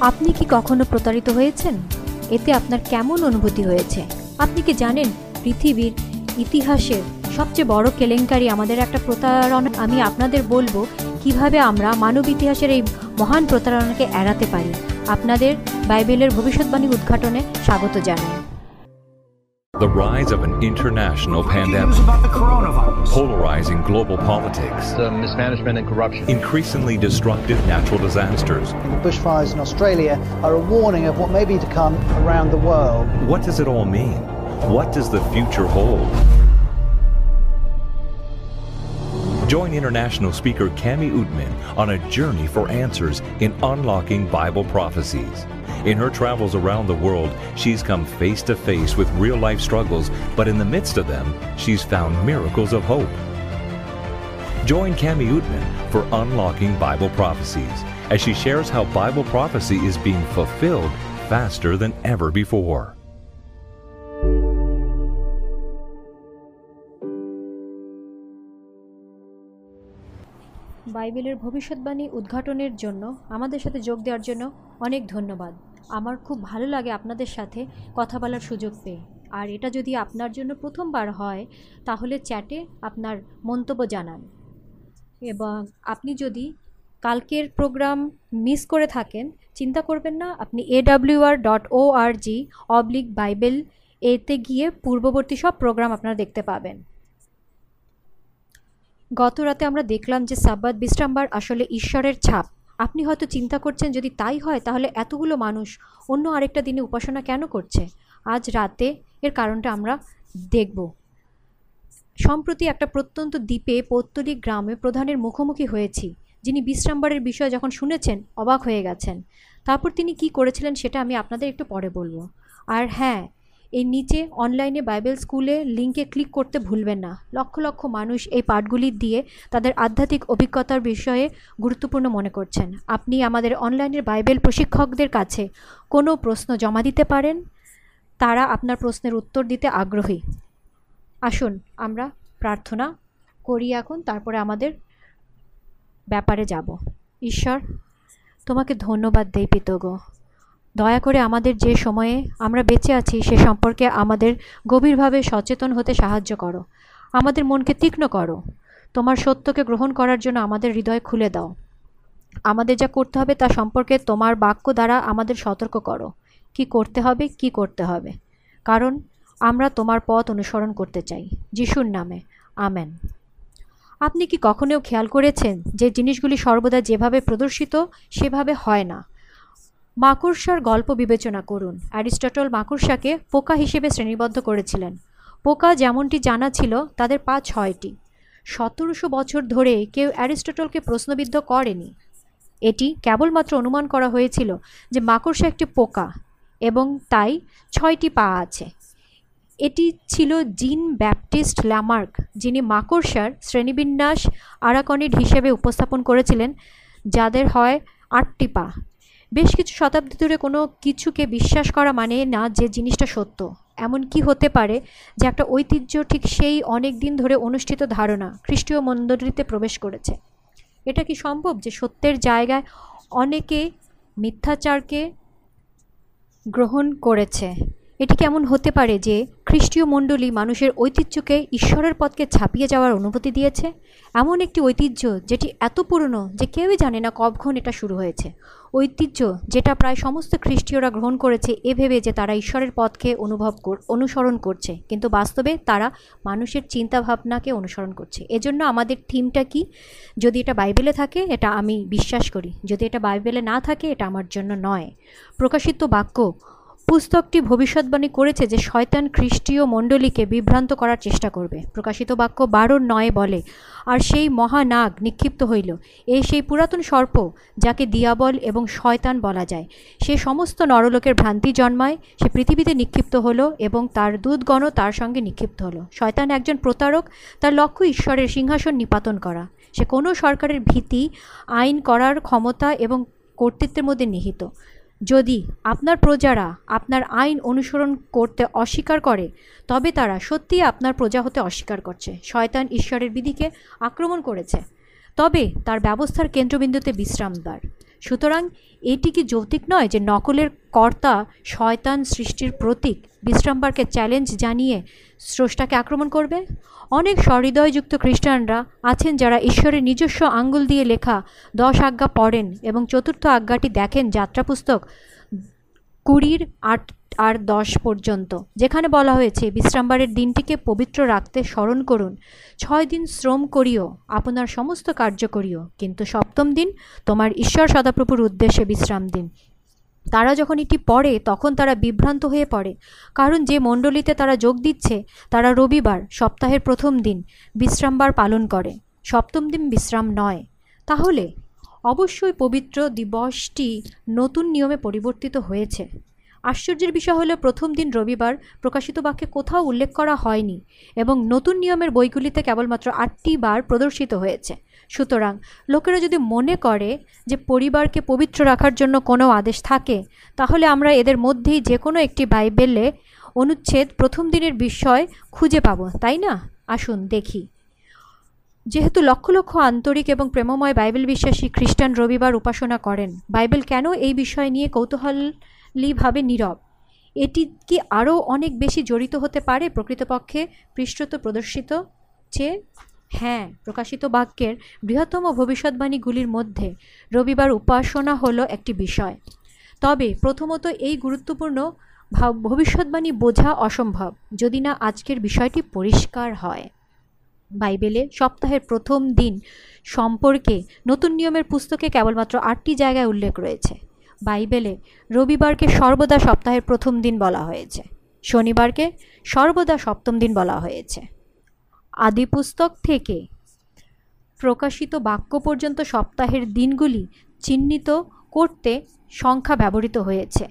আপনি কি কখনো প্রতারিত হয়েছেন? এতে আপনার কেমন অনুভূতি হয়েছে? আপনি কি জানেন, পৃথিবীর ইতিহাসের সবচেয়ে বড় কেলেঙ্কারি আমাদের একটা প্রতারণা? আমি আপনাদের বলব, কীভাবে আমরা মানব ইতিহাসের এই মহান প্রতারণাকে এড়াতে পারি। আপনাদের বাইবেলের ভবিষ্যৎবাণী উদ্ঘাটনে স্বাগত জানাই। The rise of an international News pandemic, about the coronavirus. polarizing global politics, the mismanagement and corruption. increasingly destructive natural disasters. The bushfires in Australia are a warning of what may be to come around the world. What does it all mean? What does the future hold? Join international speaker Cami Utman on a journey for answers in unlocking Bible prophecies. In her travels around the world, she's come face to face with real life struggles, but in the midst of them, she's found miracles of hope. Join Cami Utman for Unlocking Bible Prophecies as she shares how Bible prophecy is being fulfilled faster than ever before. বাইবেলের ভবিষ্যৎবাণী উদ্ঘাটনের জন্য আমাদের সাথে যোগ দেওয়ার জন্য অনেক ধন্যবাদ আমার খুব ভালো লাগে আপনাদের সাথে কথা বলার সুযোগ পেয়ে। আর এটা যদি আপনার জন্য প্রথমবার হয়, তাহলে চ্যাটে আপনার মন্তব্য জানান। এবং আপনি যদি কালকের প্রোগ্রাম মিস করে থাকেন, চিন্তা করবেন না, আপনি AWR dot O R G oblique Bible এতে গিয়ে পূর্ববর্তী সব প্রোগ্রাম আপনারা দেখতে পাবেন। গত রাতে আমরা দেখলাম যে সাব্বাত বিশ্রামবার আসলে ঈশ্বরের ছাপ। আপনি হয়তো চিন্তা করছেন, যদি তাই হয়, তাহলে এতগুলো মানুষ অন্য আরেকটা দিনে উপাসনা কেন করছে? আজ রাতে এর কারণটা আমরা দেখব। সম্প্রতি একটা প্রত্যন্ত দ্বীপে পৌত্তলিক গ্রামে প্রধানের মুখোমুখি হয়েছি। যিনি বিশ্রামবারের বিষয়ে যখন শুনেছেন, অবাক হয়ে গেছেন। তারপর তিনি কি করেছিলেন সেটা আমি আপনাদের একটু পরে বলব। আর হ্যাঁ এর নিচে অনলাইনে বাইবেল স্কুলে লিঙ্কে ক্লিক করতে ভুলবেন না। লক্ষ লক্ষ মানুষ এই পাঠগুলি দিয়ে তাদের আধ্যাত্মিক অভিজ্ঞতার বিষয়ে গুরুত্বপূর্ণ মনে করছেন। আপনি আমাদের অনলাইনের বাইবেল প্রশিক্ষকদের কাছে কোনো প্রশ্ন জমা দিতে পারেন? তারা আপনার প্রশ্নের উত্তর দিতে আগ্রহী। আসুন, আমরা প্রার্থনা করি এখন, তারপরে আমাদের ব্যাপারে যাব। ঈশ্বর, তোমাকে ধন্যবাদ দেই পিতগ। দয়া করে আমাদের যে সময়ে আমরা বেঁচে আছি সে সম্পর্কে আমাদের গভীরভাবে সচেতন হতে সাহায্য করো। আমাদের মনকে তীক্ষ্ণ করো। তোমার সত্যকে গ্রহণ করার জন্য আমাদের হৃদয় খুলে দাও। আমাদের যা করতে হবে তা সম্পর্কে তোমার বাক্য দ্বারা আমাদের সতর্ক করো। কি করতে হবে, কি করতে হবে। কারণ আমরা তোমার পথ অনুসরণ করতে চাই। যিশুর নামে। আমেন। আপনি কি কখনোও খেয়াল করেছেন যে জিনিসগুলি সর্বদা যেভাবে প্রদর্শিত, সেভাবে হয় না? মাকড়সার গল্প বিবেচনা করুন। অ্যারিস্টটল মাকড়সাকে পোকা হিসেবে শ্রেণীবদ্ধ করেছিলেন। পোকা যেমনটি জানা ছিল, তাদের পা ছয়টি। সতেরোশো বছর ধরে কেউ অ্যারিস্টটলকে প্রশ্নবিদ্ধ করেনি। এটি কেবলমাত্র অনুমান করা হয়েছিল যে মাকড়সা একটি পোকা, এবং তাই ছয়টি পা আছে। এটি ছিল জিন ব্যাপটিস্ট ল্যামার্ক, যিনি মাকড়সার শ্রেণীবিন্যাস আরাকনিড হিসেবে উপস্থাপন করেছিলেন, যাদের হয় আটটি পা। বেশ কিছু শতাব্দী ধরে কোনো কিছুকে বিশ্বাস করা মানে না যে জিনিসটা সত্য। এমন কি হতে পারে যে একটা ঐতিহ্য ঠিক সেই অনেক দিন ধরে অনুষ্ঠিত ধারণা খ্রিস্টীয় মণ্ডলীতে প্রবেশ করেছে? এটা কি সম্ভব যে সত্যের জায়গায় অনেকে মিথ্যাচারকে গ্রহণ করেছে? এটি কেমন হতে পারে যে খ্রিস্টীয় মণ্ডলী মানুষের ঐতিহ্যকে ঈশ্বরের পথকে ছাপিয়ে যাওয়ার অনুভূতি দিয়েছে? এমন একটি ঐতিহ্য যেটি এত পুরনো যে কেউই জানে না কখন এটা শুরু হয়েছে। ঐতিহ্য যেটা প্রায় সমস্ত খ্রিস্টীয়রা গ্রহণ করেছে, এ ভেবে যে তারা ঈশ্বরের পথকে অনুভব অনুসরণ করছে। কিন্তু বাস্তবে তারা মানুষের চিন্তাভাবনাকে অনুসরণ করছে। এজন্য আমাদের থিমটা কি? যদি এটা বাইবেলে থাকে, এটা আমি বিশ্বাস করি। যদি এটা বাইবেলে না থাকে, এটা আমার জন্য নয়। প্রকাশিত বাক্য পুস্তকটি ভবিষ্যৎবাণী করেছে যে শয়তান খ্রিস্টীয় মণ্ডলীকে বিভ্রান্ত করার চেষ্টা করবে। প্রকাশিত বাক্য বারোর নয় বলে, আর সেই মহানাগ নিক্ষিপ্ত হইল। এই সেই পুরাতন সর্প যাকে দিয়াবল এবং শয়তান বলা যায়। সে সমস্ত নরলোকের ভ্রান্তি জন্মায়, সে পৃথিবীতে নিক্ষিপ্ত হলো এবং তার দুধগণ তার সঙ্গে নিক্ষিপ্ত হলো। শয়তান একজন প্রতারক, তার লক্ষ্য ঈশ্বরের সিংহাসন নিপাতন করা। সে কোনো সরকারের ভীতি, আইন করার ক্ষমতা এবং কর্তৃত্বের মধ্যে নিহিত। যদি আপনার প্রজারা আপনার আইন অনুসরণ করতে অস্বীকার করে, তবে তারা সত্যিই আপনার প্রজা হতে অস্বীকার করছে। শয়তান ঈশ্বরের বিধিকে আক্রমণ করেছে। তবে তার ব্যবস্থার কেন্দ্রবিন্দুতে বিশ্রামবার সুতরাং এটি কি যৌতিক নয় যে নকলের কর্তা শয়তান সৃষ্টির প্রতীক? বিশ্রামবারকে চ্যালেঞ্জ জানিয়ে স্রষ্টাকে আক্রমণ করবে? অনেক সহৃদয়যুক্ত খ্রিস্টানরা আছেন যারা ঈশ্বরের নিজস্ব আঙ্গুল দিয়ে লেখা দশ আজ্ঞা পড়েন এবং চতুর্থ আজ্ঞাটি দেখেন যাত্রাপুস্তক কুড়ির আট আর দশ পর্যন্ত। যেখানে বলা হয়েছে, বিশ্রামবারের দিনটিকে পবিত্র রাখতে স্মরণ করুন। ছয় দিন শ্রম করিও, আপনার সমস্ত কার্য করিও। কিন্তু সপ্তম দিন তোমার ঈশ্বর সদাপ্রভুর উদ্দেশ্যে বিশ্রাম দিন। তারা যখন এটি পড়ে, তখন তারা বিভ্রান্ত হয়ে পড়ে। কারণ যে মণ্ডলীতে তারা যোগ দিচ্ছে, তারা রবিবার, সপ্তাহের প্রথম দিন, বিশ্রামবার পালন করে। সপ্তম দিন বিশ্রাম নয়। তাহলে, অবশ্যই পবিত্র দিবসটি নতুন নিয়মে পরিবর্তিত হয়েছে। আশ্চর্যের বিষয় হলো, প্রথম দিন রবিবার প্রকাশিত বাক্যে কোথাও উল্লেখ করা হয়নি এবং নতুন নিয়মের বইগুলিতে কেবলমাত্র আটটি বার প্রদর্শিত হয়েছে। সুতরাং লোকেরা যদি মনে করে যে পরিবারকে পবিত্র রাখার জন্য কোনো আদেশ থাকে, তাহলে আমরা এদের মধ্যেই যে কোনো একটি বাইবেলে অনুচ্ছেদ প্রথম দিনের বিষয় খুঁজে পাবো, তাই না? আসুন দেখি। যেহেতু লক্ষ লক্ষ আন্তরিক এবং প্রেমময় বাইবেল বিশ্বাসী খ্রিস্টান রবিবার উপাসনা করেন, বাইবেল কেন এই বিষয় নিয়ে কৌতূহলীভাবে নীরব। এটি কি আরও অনেক বেশি জড়িত হতে পারে প্রকৃতপক্ষে? পৃষ্ঠত প্রদর্শিত চেয়ে হ্যাঁ প্রকাশিত বাক্যের বৃহত্তম ভবিষ্যৎবাণীগুলির মধ্যে রবিবার উপাসনা হলো একটি বিষয়। তবে প্রথমত এই গুরুত্বপূর্ণ ভাব- ভবিষ্যৎবাণী বোঝা অসম্ভব, যদি না আজকের বিষয়টি পরিষ্কার হয়। বাইবেলে সপ্তাহের প্রথম দিন সম্পর্কে নতুন নিয়মের পুস্তকে কেবলমাত্র আটটি জায়গায় উল্লেখ রয়েছে। বাইবেলে রবিবারকে সর্বদা সপ্তাহের প্রথম দিন বলা হয়েছে। শনিবারকে সর্বদা সপ্তম দিন বলা হয়েছে। আদিপুস্তক থেকে প্রকাশিত বাক্য পর্যন্ত সপ্তাহের দিনগুলি চিহ্নিত করতে সংখ্যা ব্যবহৃত হয়েছে।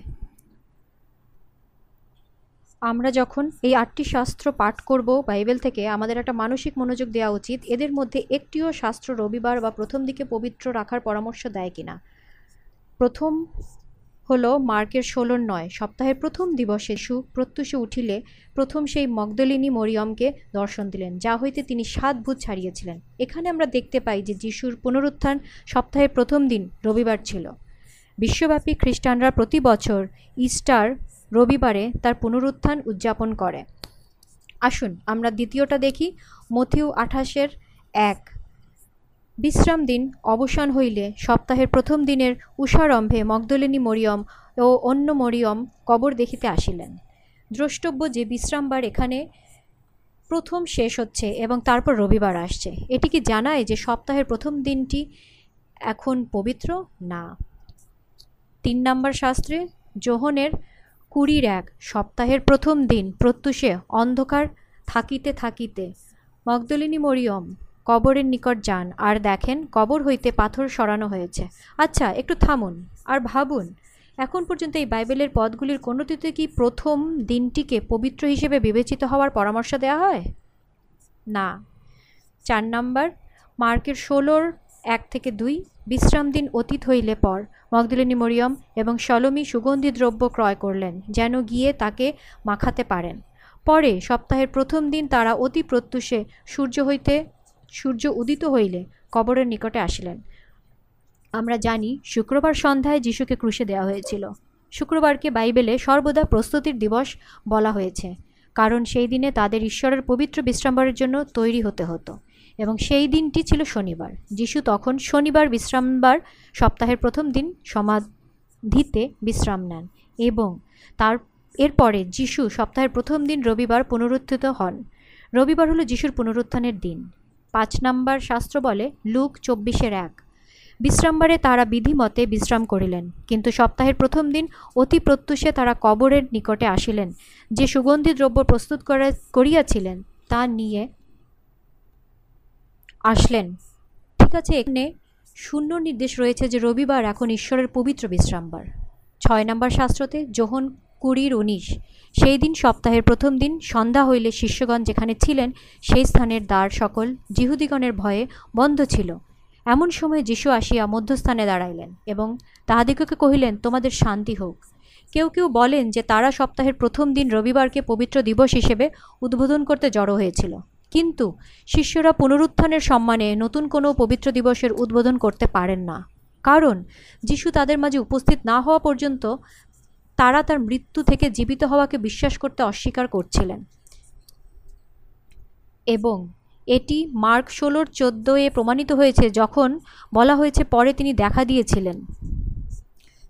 আমরা যখন এই আটটি শাস্ত্র পাঠ করব, বাইবেল থেকে আমাদের একটা মানসিক মনোযোগ দেওয়া উচিত। এদের মধ্যে একটিও শাস্ত্র রবিবার বা প্রথম দিকে পবিত্র রাখার পরামর্শ দেয় কিনা? প্রথম হলো মার্কের ষোলোর নয়। সপ্তাহের প্রথম দিবসে সু প্রত্যুষে উঠিলে প্রথম সেই মগদলিনী মরিয়মকে দর্শন দিলেন, যা হইতে তিনি সাত ভূত ছাড়িয়েছিলেন। এখানে আমরা দেখতে পাই যে যিশুর পুনরুত্থান সপ্তাহের প্রথম দিন, রবিবার ছিল। বিশ্বব্যাপী খ্রিস্টানরা প্রতি বছর ইস্টার রবিবারে তার পুনরুত্থান উদযাপন করে। আসুন আমরা দ্বিতীয়টা দেখি, মথিউ আঠাশের এক। বিশ্রাম দিন অবসান হইলে সপ্তাহের প্রথম দিনের উষারম্ভে মগদলিনী মরিয়ম ও অন্য মরিয়ম কবর দেখিতে আসিলেন। দ্রষ্টব্য যে বিশ্রামবার এখানে প্রথম শেষ হচ্ছে এবং তারপর রবিবার আসছে। এটি কি জানায় যে সপ্তাহের প্রথম দিনটি এখন পবিত্র? না। তিন নম্বর শাস্ত্রে যোহনের কুড়ির এক সপ্তাহের প্রথম দিন প্রত্যুষে অন্ধকার থাকিতে থাকিতে মগদলিনী মরিয়ম কবরের নিকট যান, আর দেখেন কবর হইতে পাথর সরানো হয়েছে। আচ্ছা একটু থামুন, আর ভাবুন, এখন পর্যন্ত এই বাইবেলের পদগুলির কোনোটিতে কি প্রথম দিনটিকে পবিত্র হিসেবে বিবেচিত হওয়ার পরামর্শ দেওয়া হয়? না। চার নম্বর, মার্কের ষোলোর এক থেকে দুই, বিশ্রাম দিন অতীত হইলে পর, মগদলিনী মরিয়ম এবং সলমি সুগন্ধি দ্রব্য ক্রয় করলেন, যেন গিয়ে তাকে মাখাতে পারেন। পরে, সপ্তাহের প্রথম দিন তারা অতি প্রত্যুষে সূর্য হইতে সূর্য উদিত হইলে কবরের নিকটে আসিলেন। আমরা জানি, শুক্রবার সন্ধ্যায় যিশুকে ক্রুশে দেওয়া হয়েছিল। শুক্রবারকে বাইবেলে সর্বদা প্রস্তুতির দিবস বলা হয়েছে। কারণ সেই দিনে তাদের ঈশ্বরের পবিত্র বিশ্রামবারের জন্য তৈরি হতে হতো। এবং সেই দিনটি ছিল শনিবার। যিশু তখন শনিবার বিশ্রামবার সপ্তাহের প্রথম দিন সমাধিতে বিশ্রাম নেন এবং তার, এরপরে যিশু সপ্তাহের প্রথম দিন রবিবার পুনরুত্থিত হন। রবিবার হলো যিশুর পুনরুত্থানের দিন। পাঁচ নাম্বার শাস্ত্র বলে, লুক চব্বিশের এক। বিশ্রামবারে তারা বিধিমতে বিশ্রাম করিলেন, কিন্তু সপ্তাহের প্রথম দিন অতি প্রত্যুষে তারা কবরের নিকটে আসিলেন, যে সুগন্ধি দ্রব্য প্রস্তুত করা, করিয়াছিলেন, তা নিয়ে আসলেন। ঠিক আছে, এখানে শূন্য নির্দেশ রয়েছে যে রবিবার এখন ঈশ্বরের পবিত্র বিশ্রামবার। ছয় নম্বর শাস্ত্রতে যোহন কুড়ির উনিশ। সেই দিন সপ্তাহের প্রথম দিন সন্ধ্যা হইলে শিষ্যগণ যেখানে ছিলেন, সেই স্থানের দ্বার সকল জিহুদিগণের ভয়ে বন্ধ ছিল। এমন সময় যিশু আসিয়া মধ্যস্থানে দাঁড়াইলেন এবং তাহাদিগকে কহিলেন, তোমাদের শান্তি হোক। কেউ কেউ বলেন যে তারা সপ্তাহের প্রথম দিন রবিবারকে পবিত্র দিবস হিসেবে উদ্বোধন করতে জড়ো হয়েছিল। কিন্তু শিষ্যরা পুনরুত্থানের সম্মানে নতুন কোনো পবিত্র দিবসের উদ্বোধন করতে পারেন না। কারণ, যিশু তাদের মাঝে উপস্থিত না হওয়া পর্যন্ত তারা তার মৃত্যু থেকে জীবিত হওয়াকে বিশ্বাস করতে অস্বীকার করছিলেন। এবং এটি মার্ক ষোলোর চোদ্দোয় প্রমাণিত হয়েছে, যখন বলা হয়েছে পরে তিনি দেখা দিয়েছিলেন।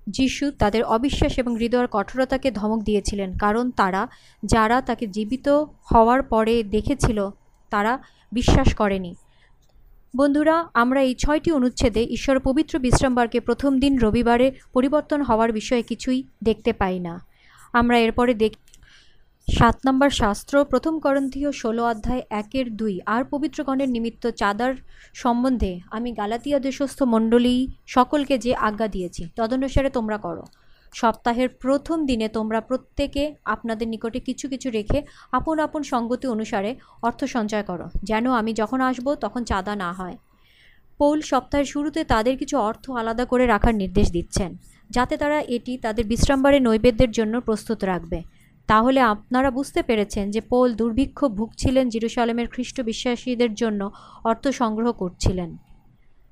যিশু তাদের অবিশ্বাস এবং হৃদয়ের কঠোরতাকে ধমক দিয়েছিলেন, কারণ তারা, যারা তাকে জীবিত হওয়ার পরে দেখেছিল, তারা বিশ্বাস করেনি। বন্ধুরা, আমরা এই ছয়টি অনুচ্ছেদে ঈশ্বর পবিত্র বিশ্রামবারকে প্রথম দিন রবিবারে পরিবর্তন হওয়ার বিষয়ে কিছুই দেখতে পাই না। আমরা এরপরে দেখ, সাত নম্বর শাস্ত্র, প্রথম করন্থীয় ষোলো অধ্যায় একের দুই। আর পবিত্রগণের নিমিত্ত চাঁদার সম্বন্ধে আমি গালাতিয়া দেশস্থ মণ্ডলী সকলকে যে আজ্ঞা দিয়েছি, তদনুসারে তোমরা করো। সপ্তাহের প্রথম দিনে তোমরা প্রত্যেকে আপনাদের নিকটে কিছু কিছু রেখে আপন আপন সঙ্গতি অনুসারে অর্থ সঞ্চয় করো। যেন আমি যখন আসব তখন চাঁদা না হয়। পৌল সপ্তাহের শুরুতে তাদের কিছু অর্থ আলাদা করে রাখার নির্দেশ দিচ্ছেন, যাতে তারা এটি তাদের বিশ্রামবারে নৈবেদ্যের জন্য প্রস্তুত রাখবে। তাহলে আপনারা বুঝতে পেরেছেন যে পৌল দুর্ভিক্ষ ভুগছিলেন জিরুসালেমের খ্রিস্ট বিশ্বাসীদের জন্য অর্থ সংগ্রহ করছিলেন।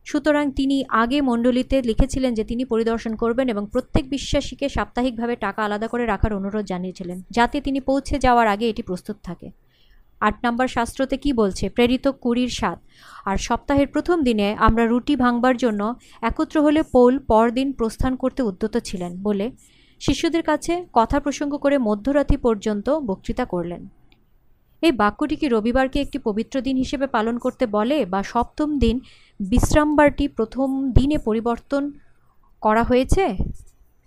সুতরাং তিনি আগে মণ্ডলীতে লিখেছিলেন যে তিনি পরিদর্শন করবেন এবং প্রত্যেক বিশ্বাসীকে সাপ্তাহিকভাবে টাকা আলাদা করে রাখার অনুরোধ জানিয়েছিলেন, যাতে তিনি পৌঁছে যাওয়ার আগে এটি প্রস্তুত থাকে। আট নম্বর শাস্ত্রতে কি বলছে? প্রেরিত কুড়ির সাত আর সপ্তাহের প্রথম দিনে আমরা রুটি ভাঙবার জন্য একত্র হলে পৌল পরদিন প্রস্থান করতে উদ্যত ছিলেন বলে শিষ্যদের কাছে কথা প্রসঙ্গ করে মধ্যরাতি পর্যন্ত বক্তৃতা করলেন। এই বাক্যটি কি রবিবারকে একটি পবিত্র দিন হিসেবে পালন করতে বলে বা সপ্তম দিন বিশ্রামবারটি প্রথম দিনে পরিবর্তন করা হয়েছে?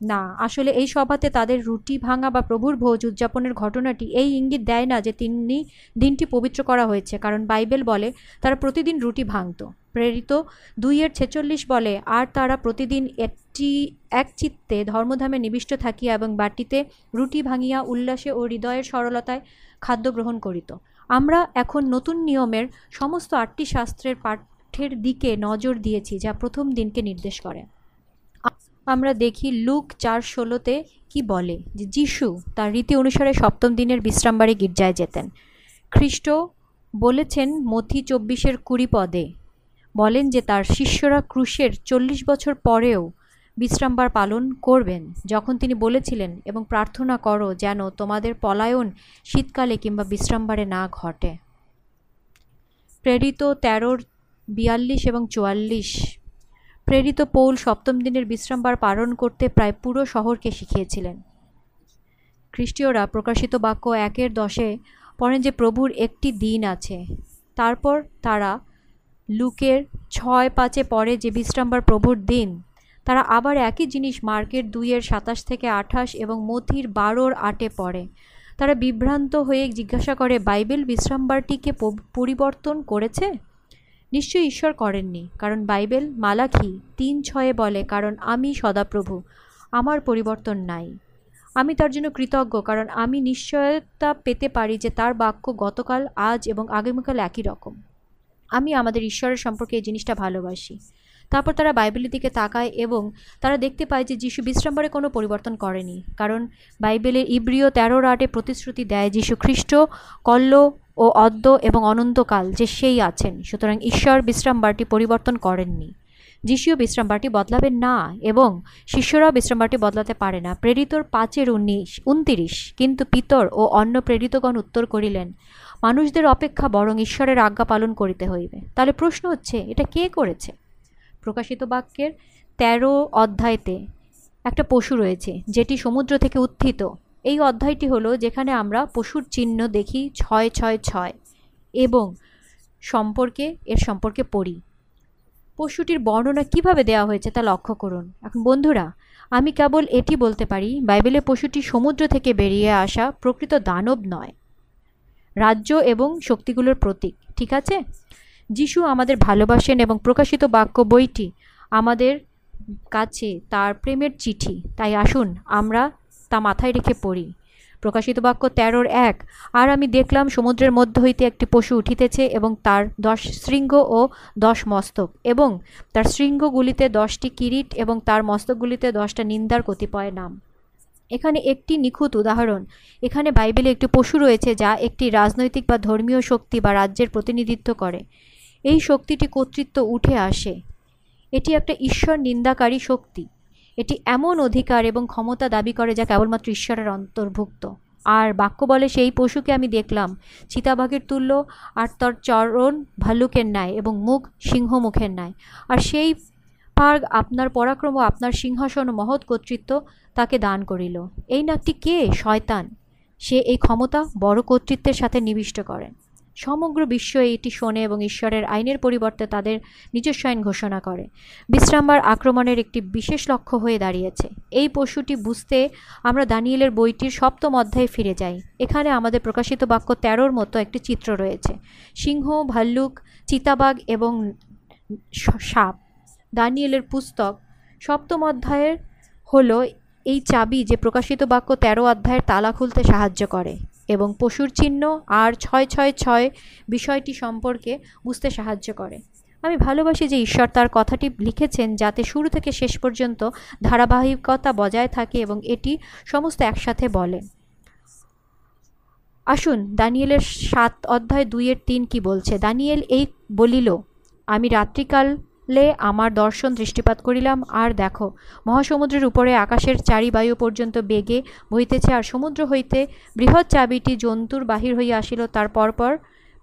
না, আসলে এই সভাতে তাদের রুটি ভাঙা বা প্রভুর ভোজ উদযাপনের ঘটনাটি এই ইঙ্গিত দেয় না যে তিনি দিনটি পবিত্র করা হয়েছে, কারণ বাইবেল বলে তারা প্রতিদিন রুটি ভাঙত। প্রেরিত দুইয়ের ছেচল্লিশ বলে, আর তারা প্রতিদিন একটি, এক চিত্তে ধর্মধামে নিবিষ্ট থাকিয়া এবং বাটিতে রুটি ভাঙিয়া উল্লাসে ও হৃদয়ের সরলতায় খাদ্য গ্রহণ করিত। আমরা এখন নতুন নিয়মের সমস্ত আটটি শাস্ত্রের পাঠের দিকে নজর দিয়েছি, যা প্রথম দিনকে নির্দেশ করে। আমরা দেখি লুক চার ষোলোতে কি বলে যে, যিশু তার রীতি অনুসারে সপ্তম দিনের বিশ্রামবাড়ি গির্জায় যেতেন। খ্রিস্ট বলেছেন, মথি চব্বিশের কুড়ি পদে। বলেন যে, তার শিষ্যরা ক্রুশের চল্লিশ বছর পরেও বিশ্রামবার পালন করবেন। যখন তিনি বলেছিলেন, এবং প্রার্থনা করো যেন তোমাদের পলায়ন শীতকালে কিংবা বিশ্রামবারে না ঘটে। প্রেরিত তেরোর বিয়াল্লিশ এবং চুয়াল্লিশ। প্রেরিত পৌল সপ্তম দিনের বিশ্রামবার পালন করতে প্রায় পুরো শহরকে শিখিয়েছিলেন। খ্রিস্টীয়রা প্রকাশিত বাক্য একের দশে পড়েন যে, প্রভুর একটি দিন আছে। তারপর তারা লুকের ছয় পাঁচে পড়ে যে, বিশ্রামবার প্রভুর দিন। তারা আবার একই জিনিস মার্কের দুইয়ের সাতাশ থেকে আঠাশ এবং মথির বারোর আটে পড়ে। তারা বিভ্রান্ত হয়ে জিজ্ঞাসা করে, বাইবেল বিশ্রামবারটিকে পরিবর্তন করেছে? নিশ্চয়ই ঈশ্বর করেননি, কারণ বাইবেল মালাখি তিন ছয়ে বলে, কারণ আমি সদাপ্রভু, আমার পরিবর্তন নাই। আমি তার জন্য কৃতজ্ঞ, কারণ আমি নিশ্চয়তা পেতে পারি যে তার বাক্য গতকাল, আজ এবং আগামীকাল একই রকম। আমি আমাদের ঈশ্বরের সম্পর্কে এই জিনিসটা ভালোবাসি। তারপর তারা বাইবেলের দিকে তাকায় এবং তারা দেখতে পায় যে যিশু বিশ্রামবারে কোনো পরিবর্তন করেনি, কারণ বাইবেলের ইব্রিয় তেরোর আটে প্রতিশ্রুতি দেয়, যিশু খ্রিস্ট, কল্ল ও অদ্য এবং অনন্তকাল যে সেই আছেন। সুতরাং ঈশ্বর বিশ্রামবারটি পরিবর্তন করেননি। যিশুও বিশ্রামবারটি বদলাবেন না এবং শিষ্যরাও বিশ্রামবারটি বদলাতে পারে না। প্রেরিতর পাঁচের উনিশ, উনতিরিশ, কিন্তু পিতর ও অন্য প্রেরিতগণ উত্তর করিলেন, মানুষদের অপেক্ষা বরং ঈশ্বরের আজ্ঞা পালন করিতে হইবে। তাহলে প্রশ্ন হচ্ছে, এটা কে করেছে? প্রকাশিত বাক্যের তেরো অধ্যায়তে একটা পশু রয়েছে, যেটি সমুদ্র থেকে উত্থিত। এই অধ্যায়টি হলো যেখানে আমরা পশুর চিহ্ন দেখি ছয় ছয় ছয় এবং সম্পর্কে, এর সম্পর্কে পড়ি। পশুটির বর্ণনা কীভাবে দেওয়া হয়েছে তা লক্ষ্য করুন। এখন বন্ধুরা, আমি কেবল এটি বলতে পারি, বাইবেলে পশুটি সমুদ্র থেকে বেরিয়ে আসা প্রকৃত দানব নয়। রাজ্য এবং শক্তিগুলোর প্রতীক, ঠিক আছে? যিশু আমাদের ভালোবাসেন এবং প্রকাশিত বাক্য বইটি আমাদের কাছে তার প্রেমের চিঠি। তাই আসুন, আমরা তা মাথায় রেখে পড়ি। প্রকাশিত বাক্য তেরোর এক, আর আমি দেখলাম সমুদ্রের মধ্য হইতে একটি পশু উঠিতেছে এবং তার দশ শৃঙ্গ ও দশ মস্তক এবং তার শৃঙ্গগুলিতে দশটি কিরিট এবং তার মস্তকগুলিতে দশটা নিন্দার কতিপয় নাম। এখানে একটি নিখুঁত উদাহরণ। এখানে বাইবেলে একটি পশু রয়েছে যা একটি রাজনৈতিক বা ধর্মীয় শক্তি বা রাজ্যের প্রতিনিধিত্ব করে। এই শক্তিটি কর্তৃত্ব উঠে আসে। এটি একটা ঈশ্বর নিন্দাকারী শক্তি। এটি এমন অধিকার এবং ক্ষমতা দাবি করে যা কেবলমাত্র ঈশ্বরের অন্তর্ভুক্ত। আর বাক্য বলে, সেই পশুকে আমি দেখলাম, চিতাবাঘের তুল্য, আর তার চরণ ভাল্লুকের ন্যায় এবং মুখ সিংহ মুখের ন্যায়। আর সেই ভাগ আপনার পরাক্রম ও আপনার সিংহাসন ও মহৎ কর্তৃত্ব তাকে দান করিল। এই নাকটি কে? শয়তান। সে এই ক্ষমতা বড় কর্তৃত্বের সাথে নিবিষ্ট করেন। সমগ্র বিশ্ব এটি শোনে এবং ঈশ্বরের আইনের পরিবর্তে তাদের নিজস্ব আইন ঘোষণা করে। বিশ্রামবার আক্রমণের একটি বিশেষ লক্ষ্য হয়ে দাঁড়িয়েছে। এই পশুটি বুঝতে আমরা দানিয়েলের বইটির সপ্তম অধ্যায়ে ফিরে যাই। এখানে আমাদের প্রকাশিত বাক্য তেরোর মতো একটি চিত্র রয়েছে। সিংহ, ভাল্লুক, চিতাবাঘ এবং সাপ। দানিয়েলের পুস্তক সপ্তম অধ্যায়ের হলো এই চাবি যে প্রকাশিত বাক্য তেরো অধ্যায়ের তালা খুলতে সাহায্য করে। এবং পশুর চিহ্ন আর ছয় ছয় ছয় বিষয়টি সম্পর্কে বুঝতে সাহায্য করে। আমি ভালোবাসি যে ঈশ্বর তার কথাটি লিখেছেন যাতে শুরু থেকে শেষ পর্যন্ত ধারাবাহিকতা বজায় থাকে এবং এটি সমস্ত একসাথে বলে। আসুন দানিয়েলের সাত অধ্যায় দুইয়ের তিন কি বলছে? দানিয়েল এই বলিল, আমি রাত্রিকালে আমার দর্শন দৃষ্টিপাত করিলাম, আর দেখো, মহাসমুদ্রের উপরে আকাশের চারি বায়ু পর্যন্ত বেগে বহিতেছে, আর সমুদ্র হইতে বৃহৎ চাবিটি জন্তুর বাহির হইয়া আসিল, তার পরপর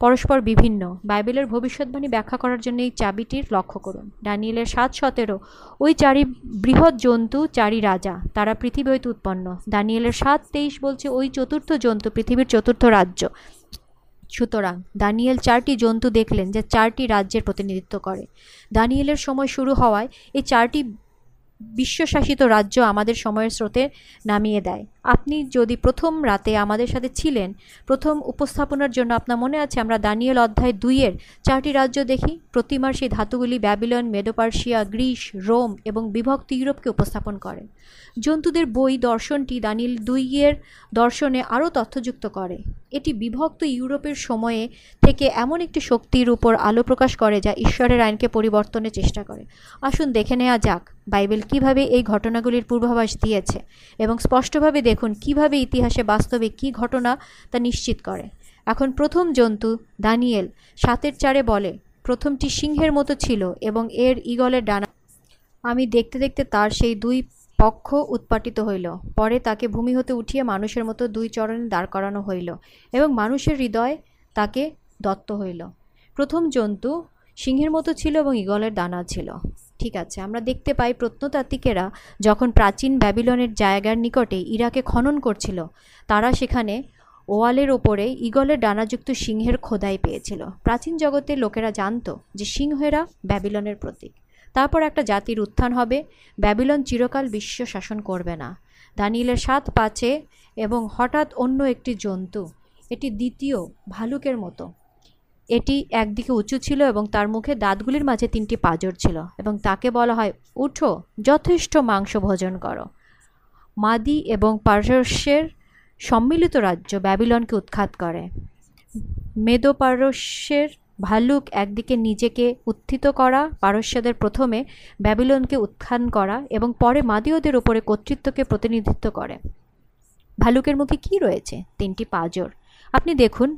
পরস্পর বিভিন্ন। বাইবেলের ভবিষ্যৎবাণী ব্যাখ্যা করার জন্য এই চাবিটির লক্ষ্য করুন। ডানিয়েলের সাত সতেরো, ওই চারি বৃহৎ জন্তু চারি রাজা, তারা পৃথিবী হইতে উৎপন্ন। দানিয়েলের সাত তেইশ বলছে, ওই চতুর্থ জন্তু পৃথিবীর চতুর্থ রাজ্য। সুতরাং দানিয়েল চারটি জন্তু দেখলেন যা চারটি রাজ্যের প্রতিনিধিত্ব করে। দানিয়েলের সময় শুরু হওয়ায় এই চারটি বিশ্বশাসিত রাজ্য আমাদের সময়ের স্রোতে নামিয়ে দেয়। আপনি যদি প্রথম রাতে আমাদের সাথে ছিলেন, প্রথম উপস্থাপনার জন্য আপনার মনে আছে আমরা দানিয়েল অধ্যায় দুইয়ের চারটি রাজ্য দেখি? প্রতিমার সেই ধাতুগুলি Babylon Medo Persia Greece, Rome এবং বিভক্ত ইউরোপকে উপস্থাপন করে। জন্তুদের বই দর্শনটি দানিয়েল দুইয়ের দর্শনে আরও তথ্যযুক্ত করে। এটি বিভক্ত ইউরোপের সময়ে থেকে এমন একটি শক্তির উপর আলো প্রকাশ করে যা ঈশ্বরের আইনকে পরিবর্তনের চেষ্টা করে। আসুন দেখে নেওয়া যাক বাইবেল কীভাবে এই ঘটনাগুলির পূর্বাভাস দিয়েছে এবং স্পষ্টভাবে দেখুন কীভাবে ইতিহাসে বাস্তবে কী ঘটনা তা নিশ্চিত করে। এখন প্রথম জন্তু দানিয়েল সাতের চারে বলে, প্রথমটি সিংহের মতো ছিল এবং এর ঈগলের ডানা আমি দেখতে দেখতে তার সেই দুই পক্ষ উৎপাটিত হইল। পরে তাকে ভূমি হতে উঠিয়ে মানুষের মতো দুই চরণে দাঁড় করানো হইল এবং মানুষের হৃদয় তাকে দত্ত হইল। প্রথম জন্তু সিংহের মতো ছিল এবং ঈগলের দানা ছিল। ঠিক আছে, আমরা দেখতে পাই প্রত্নতাত্ত্বিকেরা যখন প্রাচীন ব্যাবিলনের জায়গার নিকটে ইরাকে খনন করছিল, তারা সেখানে ওয়ালের ওপরে ঈগলের ডানাযুক্ত সিংহের খোদাই পেয়েছিল। প্রাচীন জগতের লোকেরা জানতো যে সিংহেরা ব্যাবিলনের প্রতীক। তারপর একটা জাতির উত্থান হবে, ব্যাবিলন চিরকাল বিশ্ব শাসন করবে না। দানিয়েলের সাত পাচে এবং হঠাৎ অন্য একটি জন্তু, এটি দ্বিতীয় ভালুকের মতো। এটি একদিকে উঁচু ছিল এবং তার মুখে দাঁতগুলির মাঝে তিনটি পাঁজর ছিল এবং তাকে বলা হয়, উঠো, যথেষ্ট মাংস ভোজন করো। মাদি এবং পারস্যের সম্মিলিত রাজ্য ব্যাবিলনকে উৎখাত করে। মেদো পারস্যের ভাল্লুক একদিকে নিজেকে উত্থিত করা, পারস্যদের প্রথমে ব্যাবিলনকে উত্থান করা এবং পরে মাদীয়দের ওপরে কর্তৃত্বকে প্রতিনিধিত্ব করে। ভালুকের মুখে কি রয়েছে? তিনটি পাঁজর। আপনি দেখুন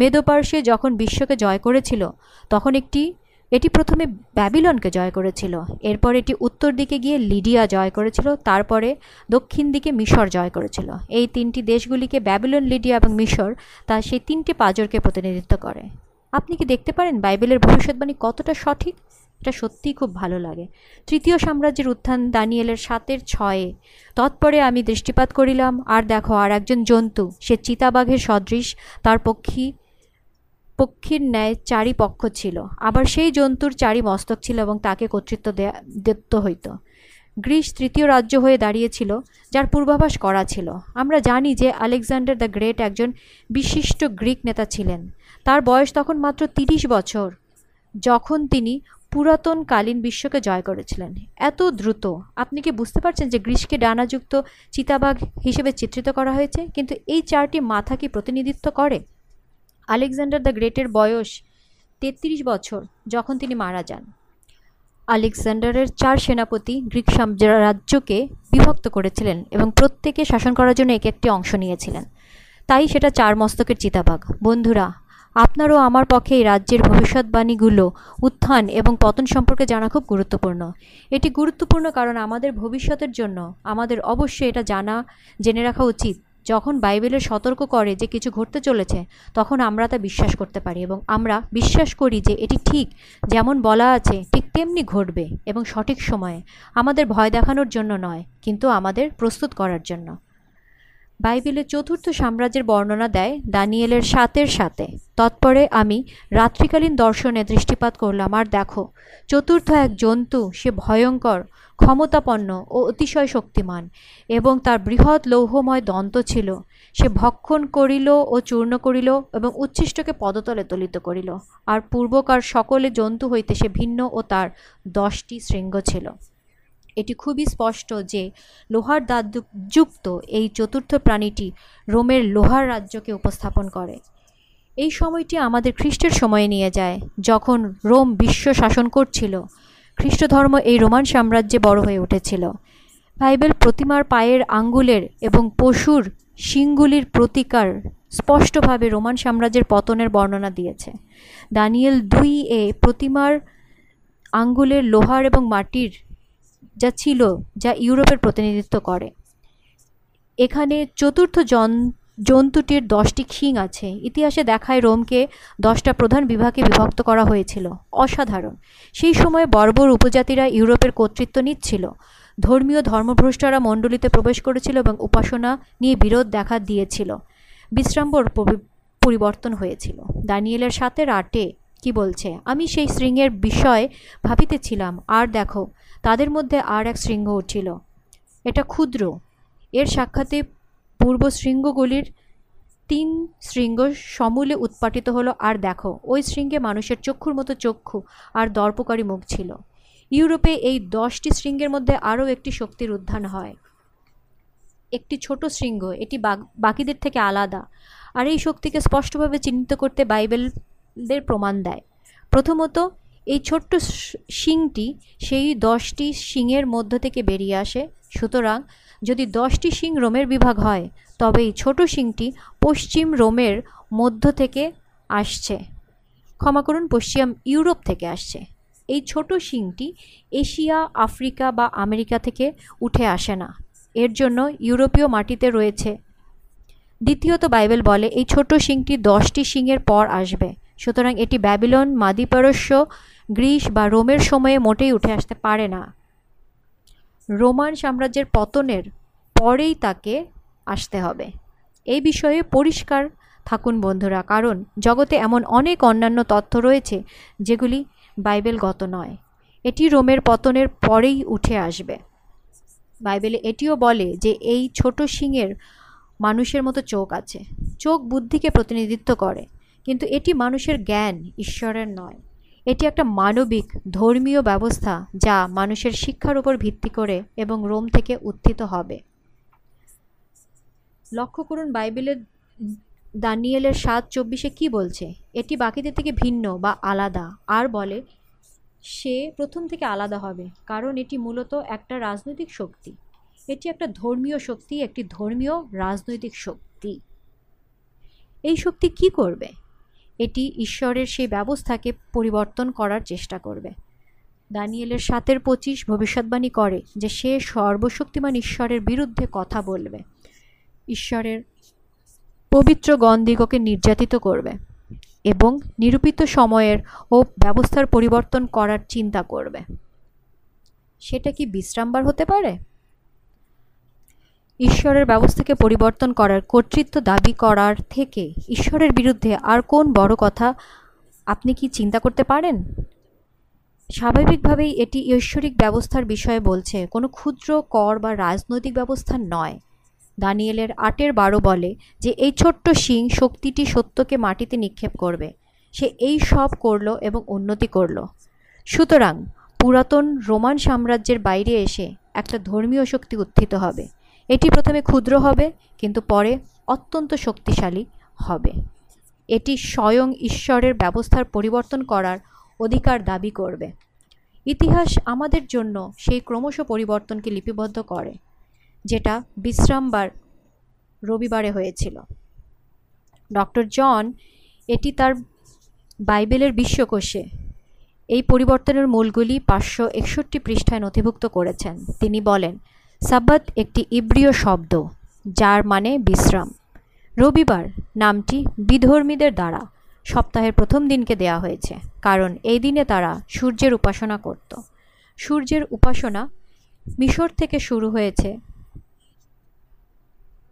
মেদোপার্শে যখন বিশ্বকে জয় করেছিল, তখন একটি, এটি প্রথমে ব্যাবিলনকে জয় করেছিল। এরপর এটি উত্তর দিকে গিয়ে লিডিয়া জয় করেছিল, তারপরে দক্ষিণ দিকে মিশর জয় করেছিল। এই তিনটি দেশগুলিকে ব্যাবিলন, লিডিয়া এবং মিশর, তা সেই তিনটি পাঁজরকে প্রতিনিধিত্ব করে। আপনি কি দেখতে পারেন বাইবেলের ভবিষ্যৎবাণী কতটা সঠিক? এটা সত্যিই খুব ভালো লাগে। তৃতীয় সাম্রাজ্যের উত্থান দানিয়েলের সাতের ছয়ে। তৎপরে আমি দৃষ্টিপাত করিলাম, আর দেখো, আর একজন জন্তু, সে চিতাবাঘের সদৃশ, তার পক্ষী, পক্ষীর ন্যায় চারি পক্ষ ছিল। আবার সেই জন্তুর চারি মস্তক ছিল এবং তাকে কর্তৃত্ব দত্ত হইত। গ্রিস তৃতীয় রাজ্য হয়ে দাঁড়িয়েছিল, যার পূর্বাভাস করা ছিল। আমরা জানি যে আলেকজান্ডার দ্য গ্রেট একজন বিশিষ্ট গ্রিক নেতা ছিলেন। তার বয়স তখন মাত্র তিরিশ বছর। যখন তিনি পুরাতনকালীন বিশ্বকে জয় করেছিলেন। এত দ্রুত। আপনি কি বুঝতে পারছেন যে গ্রীষ্মকে ডানাযুক্ত চিতাবাঘ হিসেবে চিত্রিত করা হয়েছে? কিন্তু এই চারটি মাথা কি প্রতিনিধিত্ব করে? আলেকজান্ডার দ্য গ্রেটের বয়স তেত্রিশ বছর, যখন তিনি মারা যান। আলেকজান্ডারের চার সেনাপতি গ্রিক সাম্রাজ্যকে বিভক্ত করেছিলেন এবং প্রত্যেকে শাসন করার জন্য এক একটি অংশ নিয়েছিলেন। তাই সেটা চার মস্তকের চিতাবাঘ। বন্ধুরা আপনারও আমার পক্ষে এই রাজ্যের ভবিষ্যৎবাণীগুলো উত্থান এবং পতন সম্পর্কে জানা খুব গুরুত্বপূর্ণ। এটি গুরুত্বপূর্ণ কারণ আমাদের ভবিষ্যতের জন্য আমাদের অবশ্যই এটা জানা, জেনে রাখা উচিত। যখন বাইবেলের সতর্ক করে যে কিছু ঘটতে চলেছে, তখন আমরা তা বিশ্বাস করতে পারি এবং আমরা বিশ্বাস করি যে এটি ঠিক, যেমন বলা আছে, ঠিক তেমনি ঘটবে এবং সঠিক সময়ে। আমাদের ভয় দেখানোর জন্য নয়, কিন্তু আমাদের প্রস্তুত করার জন্য। বাইবেলের চতুর্থ সাম্রাজ্যের বর্ণনা দেয় দানিয়েলের সাতের সাথে। তৎপরে আমি রাত্রিকালীন দর্শনে দৃষ্টিপাত করলাম, আর দেখো, চতুর্থ এক জন্তু, সে ভয়ঙ্কর, ক্ষমতাপন্ন ও অতিশয় শক্তিমান এবং তার বৃহৎ লৌহময় দন্ত ছিল। সে ভক্ষণ করিল ও চূর্ণ করিল এবং উচ্ছিষ্টকে পদতলে দলিত করিল। আর পূর্বকার সকলে জন্তু হইতে সে ভিন্ন ও তার দশটি শৃঙ্গ ছিল। এটি খুবই স্পষ্ট যে লোহার দাঁত যুক্ত এই চতুর্থ প্রাণীটি রোমের লোহার রাজ্যকে উপস্থাপন করে। এই সময়টি আমাদের খ্রিস্টের সময়ে নিয়ে যায়, যখন রোম বিশ্ব শাসন করছিল। খ্রিস্ট ধর্ম এই রোমান সাম্রাজ্যে বড় হয়ে উঠেছিল। বাইবেল প্রতিমার পায়ের আঙ্গুলের এবং পশুর শিংগুলির প্রতিকার স্পষ্টভাবে রোমান সাম্রাজ্যের পতনের বর্ণনা দিয়েছে। দানিয়েল দুই এ প্রতিমার আঙ্গুলের, লোহার এবং মাটির যা ছিল, যা ইউরোপের প্রতিনিধিত্ব করে। এখানে চতুর্থ জন, জন্তুটির দশটি খিং আছে। ইতিহাসে দেখায় রোমকে দশটা প্রধান বিভাগে বিভক্ত করা হয়েছিল। অসাধারণ। সেই সময় বর্বর উপজাতিরা ইউরোপের কর্তৃত্ব নিচ্ছিল। ধর্মীয় ধর্মভ্রষ্টরা মণ্ডলীতে প্রবেশ করেছিল এবং উপাসনা নিয়ে বিরোধ দেখা দিয়েছিল। বিশ্রাম্বর পরিবর্তন হয়েছিল। দানিয়েলের সাথে আটে কি বলছে? আমি সেই শৃঙ্গের বিষয় ভাবিতেছিলাম। আর দেখো তাদের মধ্যে আর এক শৃঙ্গ উঠছিল এটা ক্ষুদ্র। এর সাক্ষাতে পূর্ব শৃঙ্গগুলির তিন শৃঙ্গ সমূলে উৎপাটিত হলো, আর দেখো, ওই শৃঙ্গে মানুষের চক্ষুর মতো চক্ষু আর দর্পকারী মুখ ছিল। ইউরোপে এই দশটি শৃঙ্গের মধ্যে আরও একটি শক্তির উত্থান হয়। একটি ছোট শৃঙ্গ, এটি বাকিদের থেকে আলাদা, আর এই শক্তিকে স্পষ্টভাবে চিহ্নিত করতে বাইবেলদের প্রমাণ দেয়। প্রথমত এই ছোট্ট শিংটি সেই দশটি শিংয়ের মধ্য থেকে বেরিয়ে আসে। সুতরাং যদি দশটি শিং রোমের বিভাগ হয়, তবে এই ছোট শিংটি পশ্চিম রোমের মধ্য থেকে আসছে। ক্ষমা করুন, পশ্চিম ইউরোপ থেকে আসছে। এই ছোট শিংটি এশিয়া, আফ্রিকা বা আমেরিকা থেকে উঠে আসে না। এর জন্য ইউরোপীয় মাটিতে রয়েছে। দ্বিতীয়ত বাইবেল বলে, এই ছোট শিংটি দশটি শিংয়ের পর আসবে। সুতরাং এটি ব্যাবিলন মাদিপারস্য গ্রিস বা রোমের সময়ে মোটেই উঠে আসতে পারে না। রোমান সাম্রাজ্যের পতনের পরেই তাকে আসতে হবে। এই বিষয়ে পরিষ্কার থাকুন বন্ধুরা, কারণ জগতে এমন অনেক অন্যান্য তথ্য রয়েছে যেগুলি বাইবেলগত নয়। এটি রোমের পতনের পরেই উঠে আসবে। বাইবেলে এটিও বলে যে এই ছোট সিংয়ের মানুষের মতো চোখ আছে। চোখ বুদ্ধিকে প্রতিনিধিত্ব করে, কিন্তু এটি মানুষের জ্ঞান, ঈশ্বরের নয়। এটি একটা মানবিক, ধর্মীয় ব্যবস্থা যা মানুষের শিক্ষার উপর ভিত্তি করে এবং রোম থেকে উত্থিত হবে। লক্ষ্য করুন বাইবেলের দানিয়েলের সাত চব্বিশে কি বলছে? এটি বাকিদের থেকে ভিন্ন বা আলাদা। আর বলে, সে প্রথম থেকে আলাদা হবে, কারণ এটি মূলত একটা রাজনৈতিক শক্তি। এটি একটা ধর্মীয় শক্তি, একটি ধর্মীয় রাজনৈতিক শক্তি। এই শক্তি কি করবে? এটি ঈশ্বরের সেই ব্যবস্থাকে পরিবর্তন করার চেষ্টা করবে। দানিয়েলের সাতের পঁচিশ ভবিষ্যৎবাণী করে যে সে সর্বশক্তিমান ঈশ্বরের বিরুদ্ধে কথা বলবে। ঈশ্বরের পবিত্র গণদিগকে নির্যাতিত করবে এবং নিরূপিত সময়ের ও ব্যবস্থার পরিবর্তন করার চিন্তা করবে। সেটা কি বিশ্রামবার হতে পারে? ঈশ্বরের ব্যবস্থাকে পরিবর্তন করার কর্তৃত্ব দাবি করার থেকে ঈশ্বরের বিরুদ্ধে আর কোন বড় কথা আপনি কি চিন্তা করতে পারেন? স্বাভাবিকভাবেই এটি ঐশ্বরিক ব্যবস্থার বিষয়ে বলছে, কোনো ক্ষুদ্র, কর বা রাজনৈতিক ব্যবস্থা নয়। দানিয়েলের আটের বারো বলে যে, এই ছোট্ট শিং শক্তিটি সত্যকে মাটিতে নিক্ষেপ করবে। সে এই সব করল এবং উন্নতি করল। সুতরাং পুরাতন রোমান সাম্রাজ্যের বাইরে এসে একটা ধর্মীয় শক্তি উত্থিত হবে। এটি প্রথমে ক্ষুদ্র হবে, কিন্তু পরে অত্যন্ত শক্তিশালী হবে। এটি স্বয়ং ঈশ্বরের ব্যবস্থার পরিবর্তন করার অধিকার দাবি করবে। ইতিহাস আমাদের জন্য সেই ক্রমশ পরিবর্তনকে লিপিবদ্ধ করে, যেটা বিশ্রামবার রবিবারে হয়েছিল। ডক্টর জন, এটি তার বাইবেলের বিশ্বকোষে এই পরিবর্তনের মূলগুলি পাঁচশো একষট্টি পৃষ্ঠায় নথিভুক্ত করেছেন। তিনি বলেন সাব্বাত একটি ইব্রিয় শব্দ, যার মানে বিশ্রাম। রবিবার নামটি বিধর্মীদের দ্বারা সপ্তাহের প্রথম দিনকে দেয়া হয়েছে, কারণ এই দিনে তারা সূর্যের উপাসনা করত। সূর্যের উপাসনা মিশর থেকে শুরু হয়েছে।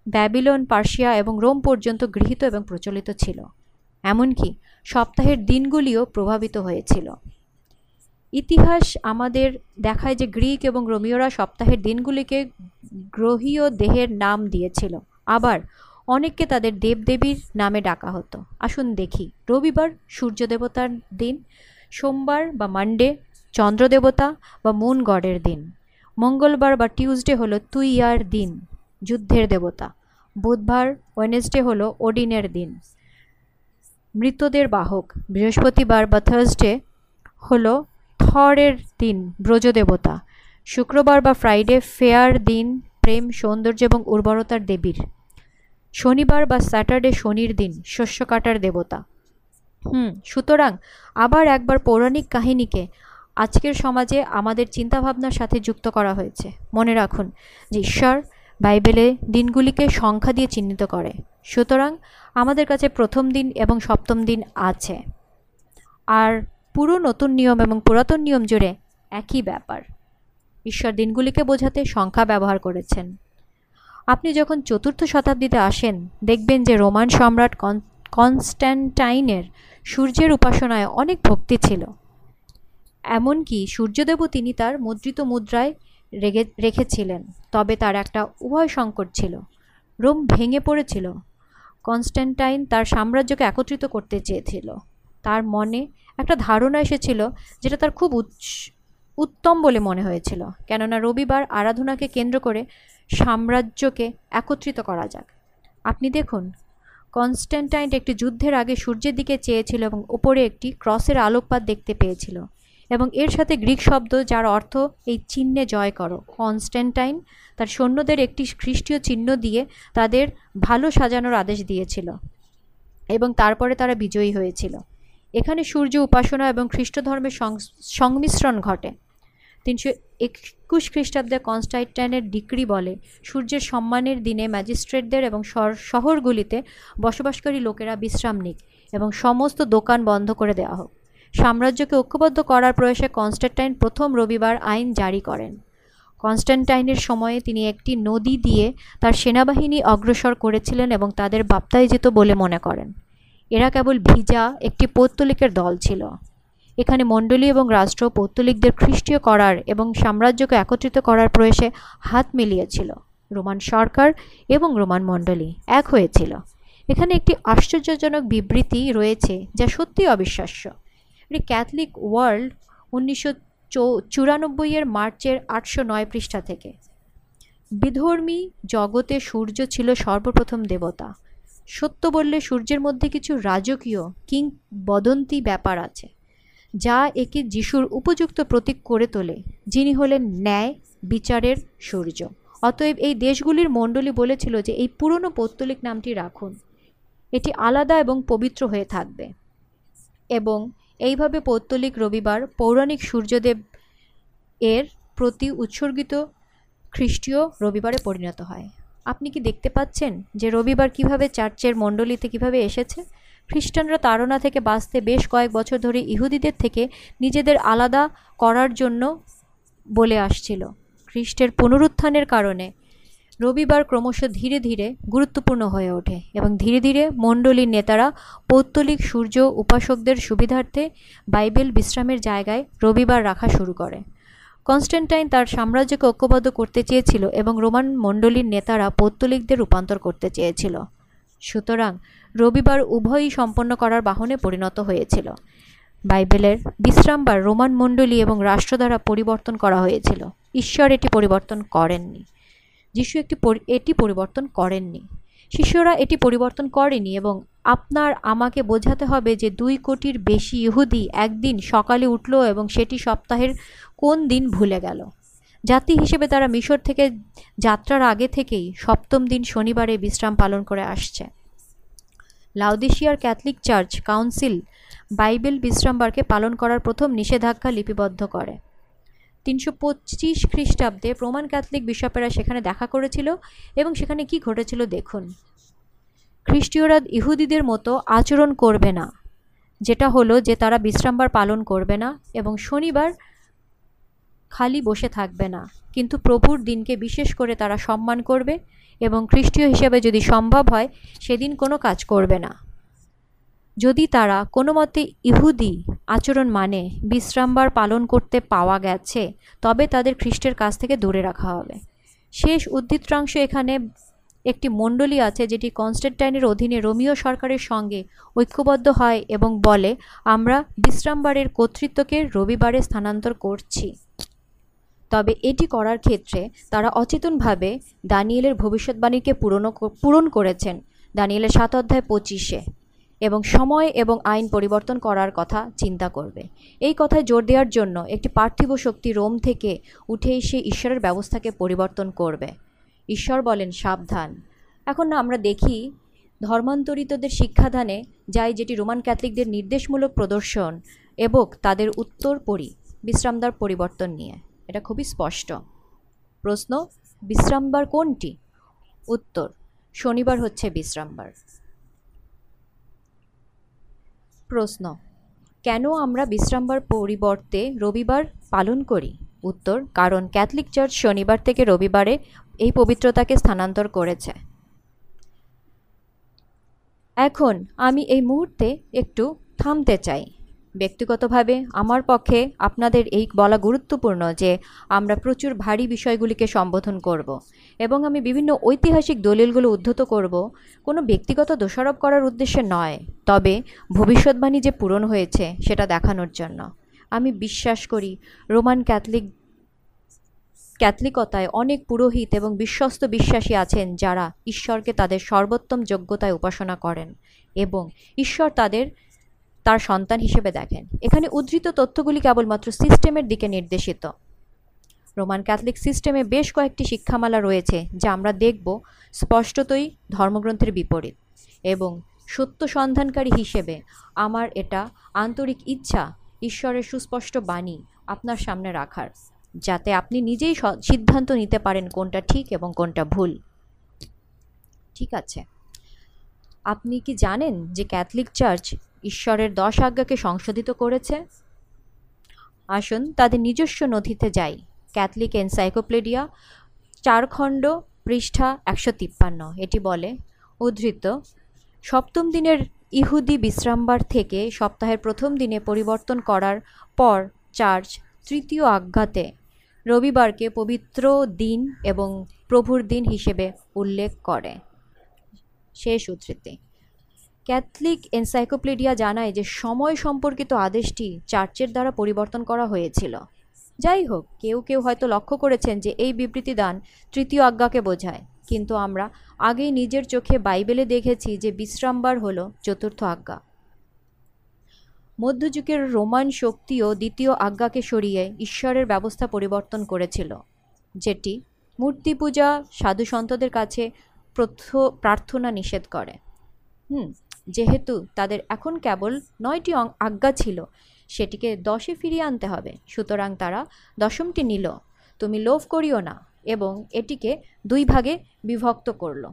ব্যাবিলন, পার্সিয়া এবং রোম পর্যন্ত গৃহীত এবং প্রচলিত ছিল। এমনকি সপ্তাহের দিনগুলিও প্রভাবিত হয়েছিল। ইতিহাস আমাদের দেখায় যে গ্রিক এবং রোমিওরা সপ্তাহের দিনগুলিকে গ্রহীয় দেহের নাম দিয়েছিল। আবার অনেককে তাদের দেবদেবীর নামে ডাকা হতো। আসুন দেখি, রবিবার সূর্য দেবতার দিন, সোমবার বা মানডে, চন্দ্র দেবতা বা মুন গডের দিন, মঙ্গলবার বা টিউসডে হলো তুইয়ার দিন, যুদ্ধের দেবতা, বুধবার, ওয়েনেসডে হলো ওডিনের দিন, মৃতদের বাহক, বৃহস্পতিবার বা থার্সডে হলো থরের দিন ব্রজদেবতা শুক্রবার বা ফ্রাইডে ফেয়ার দিন, প্রেম, সৌন্দর্য এবং উর্বরতার দেবীর। শনিবার বা স্যাটারডে শনির দিন, শস্য কাটার দেবতা। হুম, সুতরাং আবার একবার পৌরাণিক কাহিনীকে আজকের সমাজে আমাদের চিন্তাভাবনার সাথে যুক্ত করা হয়েছে। মনে রাখুন যে ঈশ্বর বাইবেলে দিনগুলিকে সংখ্যা দিয়ে চিহ্নিত করে। সুতরাং আমাদের কাছে প্রথম দিন এবং সপ্তম দিন আছে। আর পুরো নতুন নিয়ম এবং পুরাতন নিয়ম জুড়ে একই ব্যাপার। ঈশ্বর দিনগুলিকে বোঝাতে সংখ্যা ব্যবহার করেছেন। আপনি যখন চতুর্থ শতাব্দীতে আসেন, দেখবেন যে রোমান সম্রাট কনস্ট্যান্টাইনের সূর্যের উপাসনায় অনেক ভক্তি ছিল। এমনকি সূর্যদেবও তিনি তার মুদ্রিত মুদ্রায় রেগে, রেখেছিলেন, তবে তার একটা উভয় সংকট ছিল। রোম ভেঙে পড়েছিল। কনস্ট্যান্টাইন তার সাম্রাজ্যকে একত্রিত করতে চেয়েছিল। তার মনে একটা ধারণা এসেছিল যেটা তার খুব উত্তম বলে মনে হয়েছিল। কেননা রবিবার আরাধনাকে কেন্দ্র করে সাম্রাজ্যকে একত্রিত করা যাক। আপনি দেখুন, কনস্ট্যান্টাইন একটি যুদ্ধের আগে সূর্যের দিকে চেয়েছিল এবং ওপরে একটি ক্রসের আলোকপাত দেখতে পেয়েছিল। এবং এর সাথে গ্রিক শব্দ যার অর্থ এই চিহ্নে জয় করো। কনস্ট্যান্টাইন তার সৈন্যদের একটি খ্রিস্টীয় চিহ্ন দিয়ে তাদের ভালো সাজানোর আদেশ দিয়েছিল এবং তারপরে তারা বিজয়ী হয়েছিল। এখানে সূর্য উপাসনা এবং খ্রিস্ট ধর্মের সংমিশ্রণ ঘটে। তিনশো একুশ খ্রিস্টাব্দে কনস্টাইটাইনের ডিক্রি বলে, সূর্যের সম্মানের দিনে ম্যাজিস্ট্রেটদের এবং শহরগুলিতে বসবাসকারী লোকেরা বিশ্রাম নিক এবং সমস্ত দোকান বন্ধ করে দেওয়া হোক। সাম্রাজ্যকে ঐক্যবদ্ধ করার প্রয়াসে কনস্ট্যান্টাইন প্রথম রবিবার আইন জারি করেন। কনস্ট্যান্টাইনের সময়ে তিনি একটি নদী দিয়ে তার সেনাবাহিনী অগ্রসর করেছিলেন এবং তাদের বাপ্তায় যেত বলে মনে করেন। এরা কেবল ভিজা একটি পৌত্তলিকের দল ছিল। এখানে মণ্ডলী এবং রাষ্ট্র পৌত্তলিকদের খ্রিস্টীয় করার এবং সাম্রাজ্যকে একত্রিত করার প্রয়াসে হাত মিলিয়েছিল। রোমান সরকার এবং রোমান মণ্ডলী এক হয়েছিল। এখানে একটি আশ্চর্যজনক বিবৃতি রয়েছে যা সত্যি অবিশ্বাস্য। এটি ক্যাথলিক ওয়ার্ল্ড উনিশশো চুরানব্বইয়ের মার্চের আটশো নয় পৃষ্ঠা থেকে। বিধর্মী জগতে সূর্য ছিল সর্বপ্রথম দেবতা। সত্য বললে সূর্যের মধ্যে কিছু রাজকীয় কিংবদন্তি ব্যাপার আছে, যা একে যিশুর উপযুক্ত প্রতীক করে তোলে, যিনি হলেন ন্যায় বিচারের সূর্য। অতএব এই দেশগুলির মণ্ডলী বলেছিল যে এই পুরনো পৌত্তলিক নামটি রাখুন। এটি আলাদা এবং পবিত্র হয়ে থাকবে। এবং এইভাবে পৌত্তলিক রবিবার পৌরাণিক সূর্যদেব এর প্রতি উৎসর্গিত খ্রিস্টীয় রবিবারে পরিণত হয়। আপনি কি দেখতে পাচ্ছেন যে রবিবার কীভাবে চার্চের মণ্ডলীতে কীভাবে এসেছে? খ্রিস্টানরা তাড়না থেকে বাঁচতে বেশ কয়েক বছর ধরে ইহুদিদের থেকে নিজেদের আলাদা করার জন্য বলে আসছিল খ্রিস্টের পুনরুত্থানের কারণে। রবিবার ক্রমশ ধীরে ধীরে গুরুত্বপূর্ণ হয়ে ওঠে এবং ধীরে ধীরে মণ্ডলীর নেতারা পৌত্তলিক সূর্য উপাসকদের সুবিধার্থে বাইবেল বিশ্রামের জায়গায় রবিবার রাখা শুরু করে। কনস্ট্যান্টাইন তার সাম্রাজ্যকে ঐক্যবদ্ধ করতে চেয়েছিল এবং রোমান মণ্ডলীর নেতারা পৌত্তলিকদের রূপান্তর করতে চেয়েছিল। সুতরাং রবিবার উভয়ই সম্পন্ন করার বাহনে পরিণত হয়েছিল। বাইবেলের বিশ্রামবার রোমান মণ্ডলী এবং রাষ্ট্র দ্বারা পরিবর্তন করা হয়েছিল। ঈশ্বর এটি পরিবর্তন করেননি। যিশু একটি এটি পরিবর্তন করেননি। শিষ্যরা এটি পরিবর্তন করেনি এবং আপনার আমাকে বোঝাতে হবে যে দুই কোটির বেশি ইহুদি একদিন সকালে উঠল এবং সেটি সপ্তাহের কোন দিন ভুলে গেল। জাতি হিসেবে তারা মিশর থেকে যাত্রার আগে থেকেই সপ্তম দিন শনিবারে বিশ্রাম পালন করে আসছে। লাউদেশিয়ার ক্যাথলিক চার্চ কাউন্সিল বাইবেল বিশ্রামবারকে পালন করার প্রথম নিষেধাজ্ঞা লিপিবদ্ধ করে। তিনশো পঁচিশ খ্রিস্টাব্দে প্রমাণ ক্যাথলিক বিশপেরা সেখানে দেখা করেছিল এবং সেখানে কি ঘটেছিল দেখুন। খ্রিস্টীয়রা ইহুদিদের মতো আচরণ করবে না, যেটা হলো যে তারা বিশ্রামবার পালন করবে না এবং শনিবার খালি বসে থাকবে না। কিন্তু প্রভুর দিনকে বিশেষ করে তারা সম্মান করবে এবং খ্রিস্টীয় হিসেবে যদি সম্ভব হয়, সেদিন কোনো কাজ করবে না। যদি তারা কোনো মতে ইহুদি আচরণ মানে বিশ্রামবার পালন করতে পাওয়া গেছে, তবে তাদের খ্রিস্টের কাছ থেকে দূরে রাখা হবে। শেষ উদ্ধৃতাংশ এখানে একটি মণ্ডলী আছে যেটি কনস্ট্যান্টাইনের অধীনে রোমিও সরকারের সঙ্গে ঐক্যবদ্ধ হয় এবং বলে, আমরা বিশ্রামবারের কর্তৃত্বকে রবিবারে স্থানান্তর করছি। তবে এটি করার ক্ষেত্রে তারা অচেতনভাবে দানিয়েলের ভবিষ্যৎবাণীকে পূরণ পূরণ করেছেন, দানিয়েলের সাত অধ্যায় পঁচিশে, এবং সময় এবং আইন পরিবর্তন করার কথা চিন্তা করবে। এই কথায় জোর দেওয়ার জন্য একটি পার্থিব শক্তি রোম থেকে উঠে এসে ঈশ্বরের ব্যবস্থাকে পরিবর্তন করবে। ঈশ্বর বলেন সাবধান। এখন না আমরা দেখি ধর্মান্তরিতদের শিক্ষাদানে যায় যেটি রোমান ক্যাথলিকদের নির্দেশমূলক প্রদর্শন এবং তাদের উত্তর পরি বিশ্রামদার পরিবর্তন নিয়ে। এটা খুবই স্পষ্ট। প্রশ্ন বিশ্রামবার কোনটি? উত্তর, শনিবার হচ্ছে বিশ্রামবার প্রশ্ন, কেন আমরা বিশ্রামবার পরিবর্তে রবিবার পালন করি? উত্তর, কারণ ক্যাথলিক চার্চ শনিবার থেকে রবিবারে এই পবিত্রতাকে স্থানান্তর করেছে। এখন আমি এই মুহূর্তে একটু থামতে চাই। ব্যক্তিগতভাবে আমার পক্ষে আপনাদের এই বলা গুরুত্বপূর্ণ যে আমরা প্রচুর ভারী বিষয়গুলিকে সম্বোধন করব এবং আমি বিভিন্ন ঐতিহাসিক দলিলগুলো উদ্ধত করব, কোনো ব্যক্তিগত দোষারোপ করার উদ্দেশ্যে নয়, তবে ভবিষ্যৎবাণী যে পূরণ হয়েছে সেটা দেখানোর জন্য। আমি বিশ্বাস করি, রোমান ক্যাথলিক, ক্যাথলিকতায় অনেক পুরোহিত এবং বিশ্বস্ত বিশ্বাসী আছেন যারা ঈশ্বরকে তাদের সর্বোত্তম যোগ্যতায় উপাসনা করেন এবং ঈশ্বর তাদের, তার সন্তান হিসেবে দেখেন। এখানে উদ্ধৃত তথ্যগুলি কেবলমাত্র সিস্টেমের দিকে নির্দেশিত। রোমান ক্যাথলিক সিস্টেমে বেশ কয়েকটি শিক্ষামালা রয়েছে যা আমরা দেখব স্পষ্টতই ধর্মগ্রন্থের বিপরীত এবং সত্য সন্ধানকারী হিসেবে আমার এটা আন্তরিক ইচ্ছা ঈশ্বরের সুস্পষ্ট বাণী আপনার সামনে রাখার, যাতে আপনি নিজেই সিদ্ধান্ত নিতে পারেন কোনটা ঠিক এবং কোনটা ভুল। ঠিক আছে। আপনি কি জানেন যে ক্যাথলিক চার্চ ঈশ্বরের দশ আজ্ঞাকে সংশোধিত করেছে? আসুন তাদের নিজস্ব নথিতে যাই। ক্যাথলিক এনসাইক্লোপিডিয়া, চার খণ্ড, পৃষ্ঠা একশো তিপ্পান্ন। এটি বলে, উদ্ধৃত, সপ্তম দিনের ইহুদি বিশ্রামবার থেকে সপ্তাহের প্রথম দিনে পরিবর্তন করার পর চার্চ তৃতীয় আজ্ঞাতে রবিবারকে পবিত্র দিন এবং প্রভুর দিন হিসেবে উল্লেখ করে। শেষ উদ্ধৃতি। ক্যাথলিক এনসাইক্লোপিডিয়া জানায় যে সময় সম্পর্কিত আদেশটি চার্চের দ্বারা পরিবর্তন করা হয়েছিল। যাই হোক, কেউ কেউ হয়তো লক্ষ্য করেছেন যে এই বিবৃতি দান তৃতীয় আজ্ঞাকে বোঝায়। কিন্তু আমরা আগেই নিজের চোখে বাইবেলে দেখেছি যে বিশ্রামবার হল চতুর্থ আজ্ঞা। মধ্যযুগের রোমান শক্তিও দ্বিতীয় আজ্ঞাকে সরিয়ে ঈশ্বরের ব্যবস্থা পরিবর্তন করেছিল, যেটি মূর্তি পূজা সাধু সন্তদের কাছে প্রার্থনা নিষেধ করে। হুম, যেহেতু তাদের এখন কেবল নয়টি আজ্ঞা ছিল, সেটিকে দশে ফিরিয়ে আনতে হবে। সুতরাং তারা দশমটি নিল, তুমি লোভ করিও না এবং এটিকে দুই ভাগে বিভক্ত করল।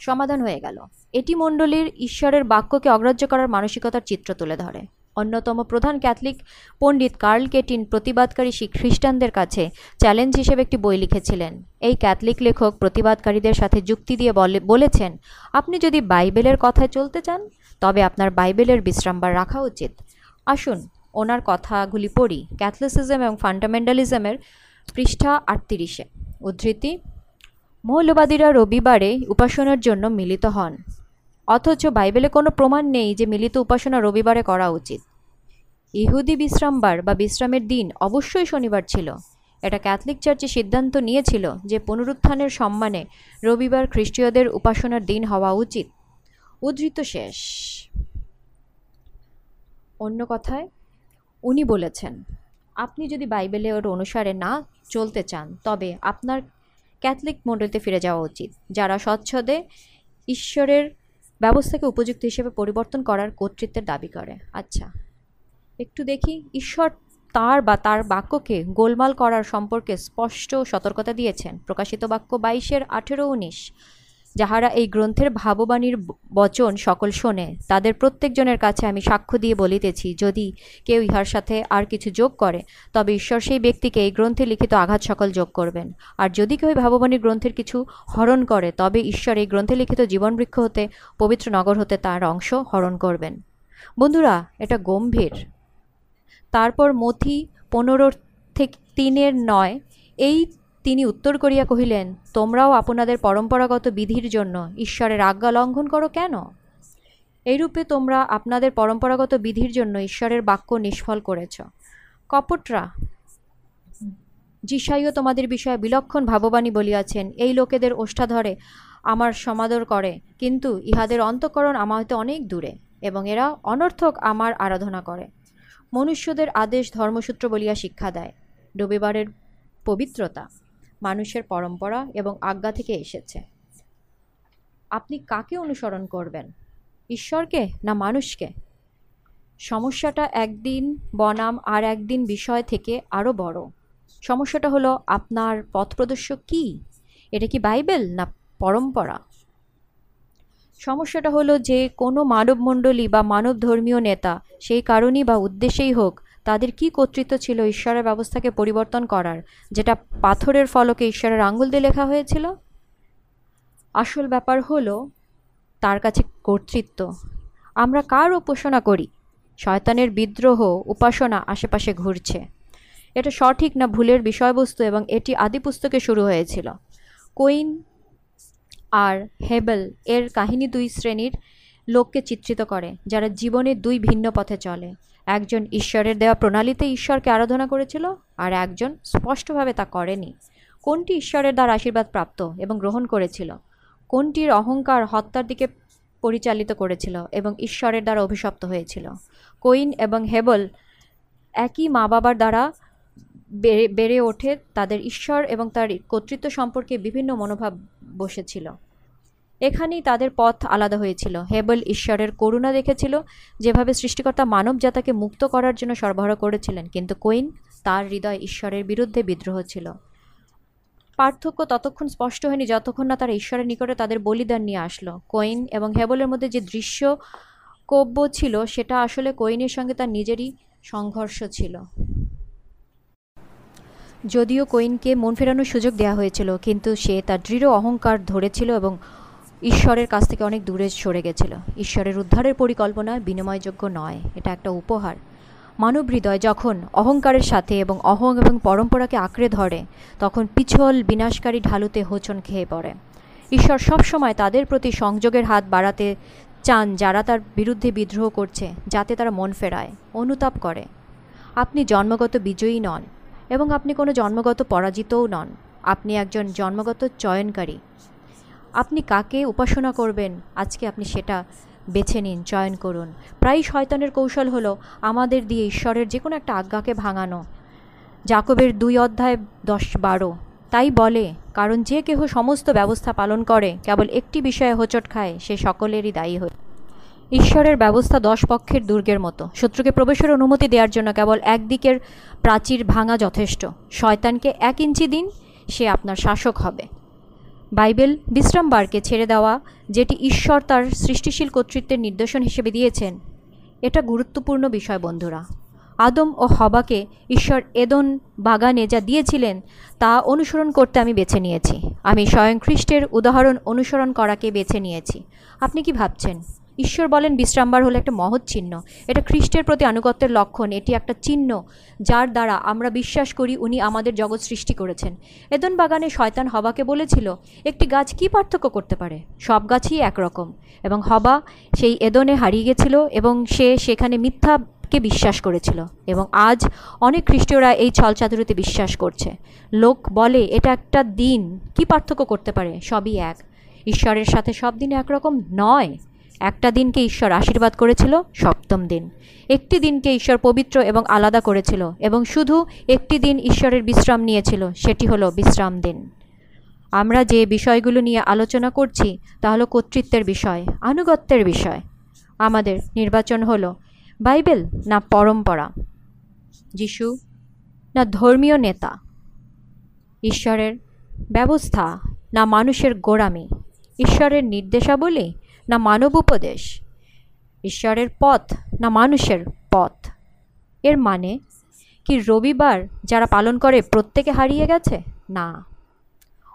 সমাধান হয়ে গেল। এটি মণ্ডলীর ঈশ্বরের বাক্যকে অগ্রাহ্য করার মানসিকতার চিত্র তুলে ধরে। অন্যতম প্রধান ক্যাথলিক পণ্ডিত কার্ল কেটিন প্রতিবাদকারী শিখ খ্রিস্টানদের কাছে চ্যালেঞ্জ হিসেবে একটি বই লিখেছিলেন। এই ক্যাথলিক লেখক প্রতিবাদকারীদের সাথে যুক্তি দিয়ে বলে বলেছেন, আপনি যদি বাইবেলের কথায় চলতে চান, তবে আপনার বাইবেলের বিশ্রামবার রাখা উচিত। আসুন, ওনার কথাগুলি পড়ি। ক্যাথলিসিজম এবং ফান্ডামেন্টালিজমের পৃষ্ঠা আটত্রিশে। উদ্ধৃতি, মৌলবাদীরা রবিবারে উপাসনার জন্য মিলিত হন। অথচ বাইবেলে কোনো প্রমাণ নেই যে মিলিত উপাসনা রবিবারে করা উচিত। ইহুদি বিশ্রামবার বা বিশ্রামের দিন অবশ্যই শনিবার ছিল। এটা ক্যাথলিক চার্চে সিদ্ধান্ত নিয়েছিল যে পুনরুত্থানের সম্মানে রবিবার খ্রিস্টীয়দের উপাসনার দিন হওয়া উচিত। উদ্ধৃত শেষ। অন্য কথায়, উনি বলেছেন আপনি যদি বাইবেলে ওর অনুসারে না চলতে চান, তবে আপনার ক্যাথলিক মণ্ডলীতে ফিরে যাওয়া উচিত, যারা স্বচ্ছদে ঈশ্বরের ব্যবস্থাকে উপযুক্ত হিসেবে পরিবর্তন করার কর্তৃত্বের দাবি করে। আচ্ছা একটু দেখি, ঈশ্বর তার বা তার বাক্যকে গোলমাল করার সম্পর্কে স্পষ্ট সতর্কতা দিয়েছেন। প্রকাশিত বাক্য বাইশের আঠেরো উনিশ। যাহারা এই গ্রন্থের ভাববাণীর বচন সকল শোনে, তাদের প্রত্যেকজনের কাছে আমি সাক্ষ্য দিয়ে বলিতেছি, যদি কেউ ইহার সাথে আর কিছু যোগ করে, তবে ঈশ্বর সেই ব্যক্তিকে এই গ্রন্থে লিখিত আঘাত সকল যোগ করবেন। আর যদি কেউ এই ভাববাণীর গ্রন্থের কিছু হরণ করে, তবে ঈশ্বর এই গ্রন্থে লিখিত জীবনবৃক্ষ হতে, পবিত্র নগর হতে তার অংশ হরণ করবেন। বন্ধুরা, এটা গম্ভীর। তারপর মথি পনেরোর থেকে তিনের নয়, এই তিনি উত্তর করিয়া কহিলেন, তোমরাও আপনাদের পরম্পরাগত বিধির জন্য ঈশ্বরের আজ্ঞা লঙ্ঘন করো কেন? এইরূপে তোমরা আপনাদের পরম্পরাগত বিধির জন্য ঈশ্বরের বাক্য নিষ্ফল করেছ। কপটরা, যিশাইও তোমাদের বিষয়ে বিলক্ষণ ভাববাণী বলিয়াছেন, এই লোকেদের ওষ্ঠাধরে আমার সমাদর করে, কিন্তু ইহাদের অন্তঃকরণ আমার হইতে অনেক দূরে, এবং এরা অনর্থক আমার আরাধনা করে। মনুষ্যদের আদেশ ধর্মসূত্র বলিয়া শিক্ষা দেয়। রবিবারের পবিত্রতা। মানুষের পরম্পরা এবং আজ্ঞা থেকে এসেছে। আপনি কাকে অনুসরণ করবেন? ঈশ্বরকে না মানুষকে? সমস্যাটা একদিন বনাম আর একদিন বিষয় থেকে আরও বড়। সমস্যাটা হলো আপনার পথপ্রদর্শক কি? এটা কি বাইবেল না পরম্পরা? সমস্যাটা হলো যে কোনো মানবমণ্ডলী বা মানব ধর্মীয় নেতা, সেই কারণেই বা উদ্দেশ্যেই হোক তাদের কি কর্তৃত্ব ছিল ঈশ্বরের ব্যবস্থাকে পরিবর্তন করার, যেটা পাথরের ফলকে ঈশ্বরের আঙ্গুল দিয়ে লেখা হয়েছিল? আসল ব্যাপার হলো, তার কাছে কর্তৃত্ব। আমরা কার উপাসনা করি? শয়তানের বিদ্রোহ, উপাসনা আশেপাশে ঘুরছে। এটা সঠিক না ভুলের বিষয়বস্তু এবং এটি আদি পুস্তকে শুরু হয়েছিল। কোইন আর হেবেল এর কাহিনী দুই শ্রেণির লোককে চিত্রিত করে, যারা জীবনে দুই ভিন্ন পথে চলে। একজন ঈশ্বরের দেওয়া প্রণালীতে ঈশ্বরকে আরাধনা করেছিল, আর একজন স্পষ্টভাবে তা করেনি। কোনটি ঈশ্বরের দ্বারা আশীর্বাদ প্রাপ্ত এবং গ্রহণ করেছিল? কোনটির অহংকার হত্যার দিকে পরিচালিত করেছিল এবং ঈশ্বরের দ্বারা অভিশপ্ত হয়েছিল? কোইন এবং হেবল একই মা বাবার দ্বারা বেড়ে বেড়ে ওঠে, তাদের ঈশ্বর এবং তার কর্তৃত্ব সম্পর্কে বিভিন্ন মনোভাব বসেছিল। এখানেই তাদের পথ আলাদা হয়েছিল। হেবল ঈশ্বরের করুণা দেখেছিল, যেভাবে সৃষ্টিকর্তা মানব জাতাকে মুক্ত করার জন্য সরবরাহ করেছিলেন, কিন্তু কোইন তার হৃদয় ঈশ্বরের বিরুদ্ধে বিদ্রোহ ছিল। পার্থক্য ততক্ষণ স্পষ্ট হয়নি যতক্ষণ না তারা ঈশ্বরের নিকটে তাদের বলিদান নিয়ে আসলো। কোইন এবং হেবলের মধ্যে যে দৃশ্য কব্য ছিল, সেটা আসলে কোইনের সঙ্গে তার নিজেরই সংঘর্ষ ছিল। যদিও কোইনকে মন ফেরানোর সুযোগ দেওয়া হয়েছিল, কিন্তু সে তার দৃঢ় অহংকার ধরেছিল এবং ঈশ্বরের কাছ থেকে অনেক দূরে সরে গেছিল। ঈশ্বরের উদ্ধারের পরিকল্পনা বিনিময়যোগ্য নয়, এটা একটা উপহার। মানব হৃদয় যখন অহংকারের সাথে এবং অহং এবং পরম্পরাকে আঁকড়ে ধরে, তখন পিছল বিনাশকারী ঢালুতে হোচন খেয়ে পড়ে। ঈশ্বর সবসময় তাদের প্রতি সংযোগের হাত বাড়াতে চান যারা তার বিরুদ্ধে বিদ্রোহ করছে, যাতে তারা মন ফেরায়, অনুতাপ করে। আপনি জন্মগত বিজয়ী নন এবং আপনি কোনো জন্মগত পরাজিতও নন। আপনি একজন জন্মগত চয়নকারী। আপনি কাকে উপাসনা করবেন? আজকে আপনি সেটা বেছে নিন, চয়ন করুন। প্রায় শয়তানের কৌশল হলো আমাদের দিয়ে ঈশ্বরের যে কোনো একটা আজ্ঞাকে ভাঙানো। জাকবের দুই অধ্যায় দশ বারো। তাই বলে, কারণ যে কেহ সমস্ত ব্যবস্থা পালন করে, কেবল একটি বিষয়ে হোঁচট খায়, সে সকলেরই দায়ী হয় ঈশ্বরের ব্যবস্থা দশ পক্ষের দুর্গের মতো। শত্রুকে প্রবেশের অনুমতি দেওয়ার জন্য কেবল একদিকের প্রাচীর ভাঙা যথেষ্ট। শয়তানকে এক ইঞ্চি দিন, সে আপনার শাসক হবে। বাইবেল বিশ্রামবারকে ছেড়ে দেওয়া, যেটি ঈশ্বর তার সৃষ্টিশীল কর্তৃত্বের নির্দেশন হিসেবে দিয়েছেন। এটা গুরুত্বপূর্ণ বিষয়, বন্ধুরা। আদম ও হবাকে ঈশ্বর এদন বাগানে যা দিয়েছিলেন, তা অনুসরণ করতে আমি বেছে নিয়েছি। আমি স্বয়ং খ্রিস্টের উদাহরণ অনুসরণ করাকে বেছে নিয়েছি। আপনি কি ভাবছেন? ঈশ্বর বলেন, বিশ্রামবার হলো একটা মহৎ চিহ্ন। এটা খ্রিস্টের প্রতি আনুগত্যের লক্ষণ। এটি একটা চিহ্ন যার দ্বারা আমরা বিশ্বাস করি উনি আমাদের জগৎ সৃষ্টি করেছেন। এদন বাগানে শয়তান হবাকে বলেছিল, একটি গাছ কি পার্থক্য করতে পারে? সব গাছই একরকম। এবং হবা সেই এদনে হারিয়ে গেছিল এবং সে সেখানে মিথ্যাকে বিশ্বাস করেছিল। এবং আজ অনেক খ্রিস্টীয়রা এই ছলচাতুরিতে বিশ্বাস করছে। লোক বলে, এটা একটা দিন। কি পার্থক্য করতে পারে? সবই এক। ঈশ্বরের সাথে সব দিন একরকম নয়? একটা দিনকে ঈশ্বর আশীর্বাদ করেছিল, সপ্তম দিন। একটি দিনকে ঈশ্বর পবিত্র এবং আলাদা করেছিল এবং শুধু একটি দিন ঈশ্বরের বিশ্রাম নিয়েছিল, সেটি হলো বিশ্রাম দিন। আমরা যে বিষয়গুলো নিয়ে আলোচনা করছি, তা হলো কর্তৃত্বের বিষয়, আনুগত্যের বিষয়। আমাদের নির্বাচন হলো, বাইবেল না পরম্পরা? যিশু না ধর্মীয় নেতা? ঈশ্বরের ব্যবস্থা না মানুষের গোড়ামি? ঈশ্বরের নির্দেশাবলী না মানব উপদেশ। ঈশ্বরের পথ না মানুষের পথ। এর মানে কি রবিবার যারা পালন করে প্রত্যেকে হারিয়ে গেছে? না।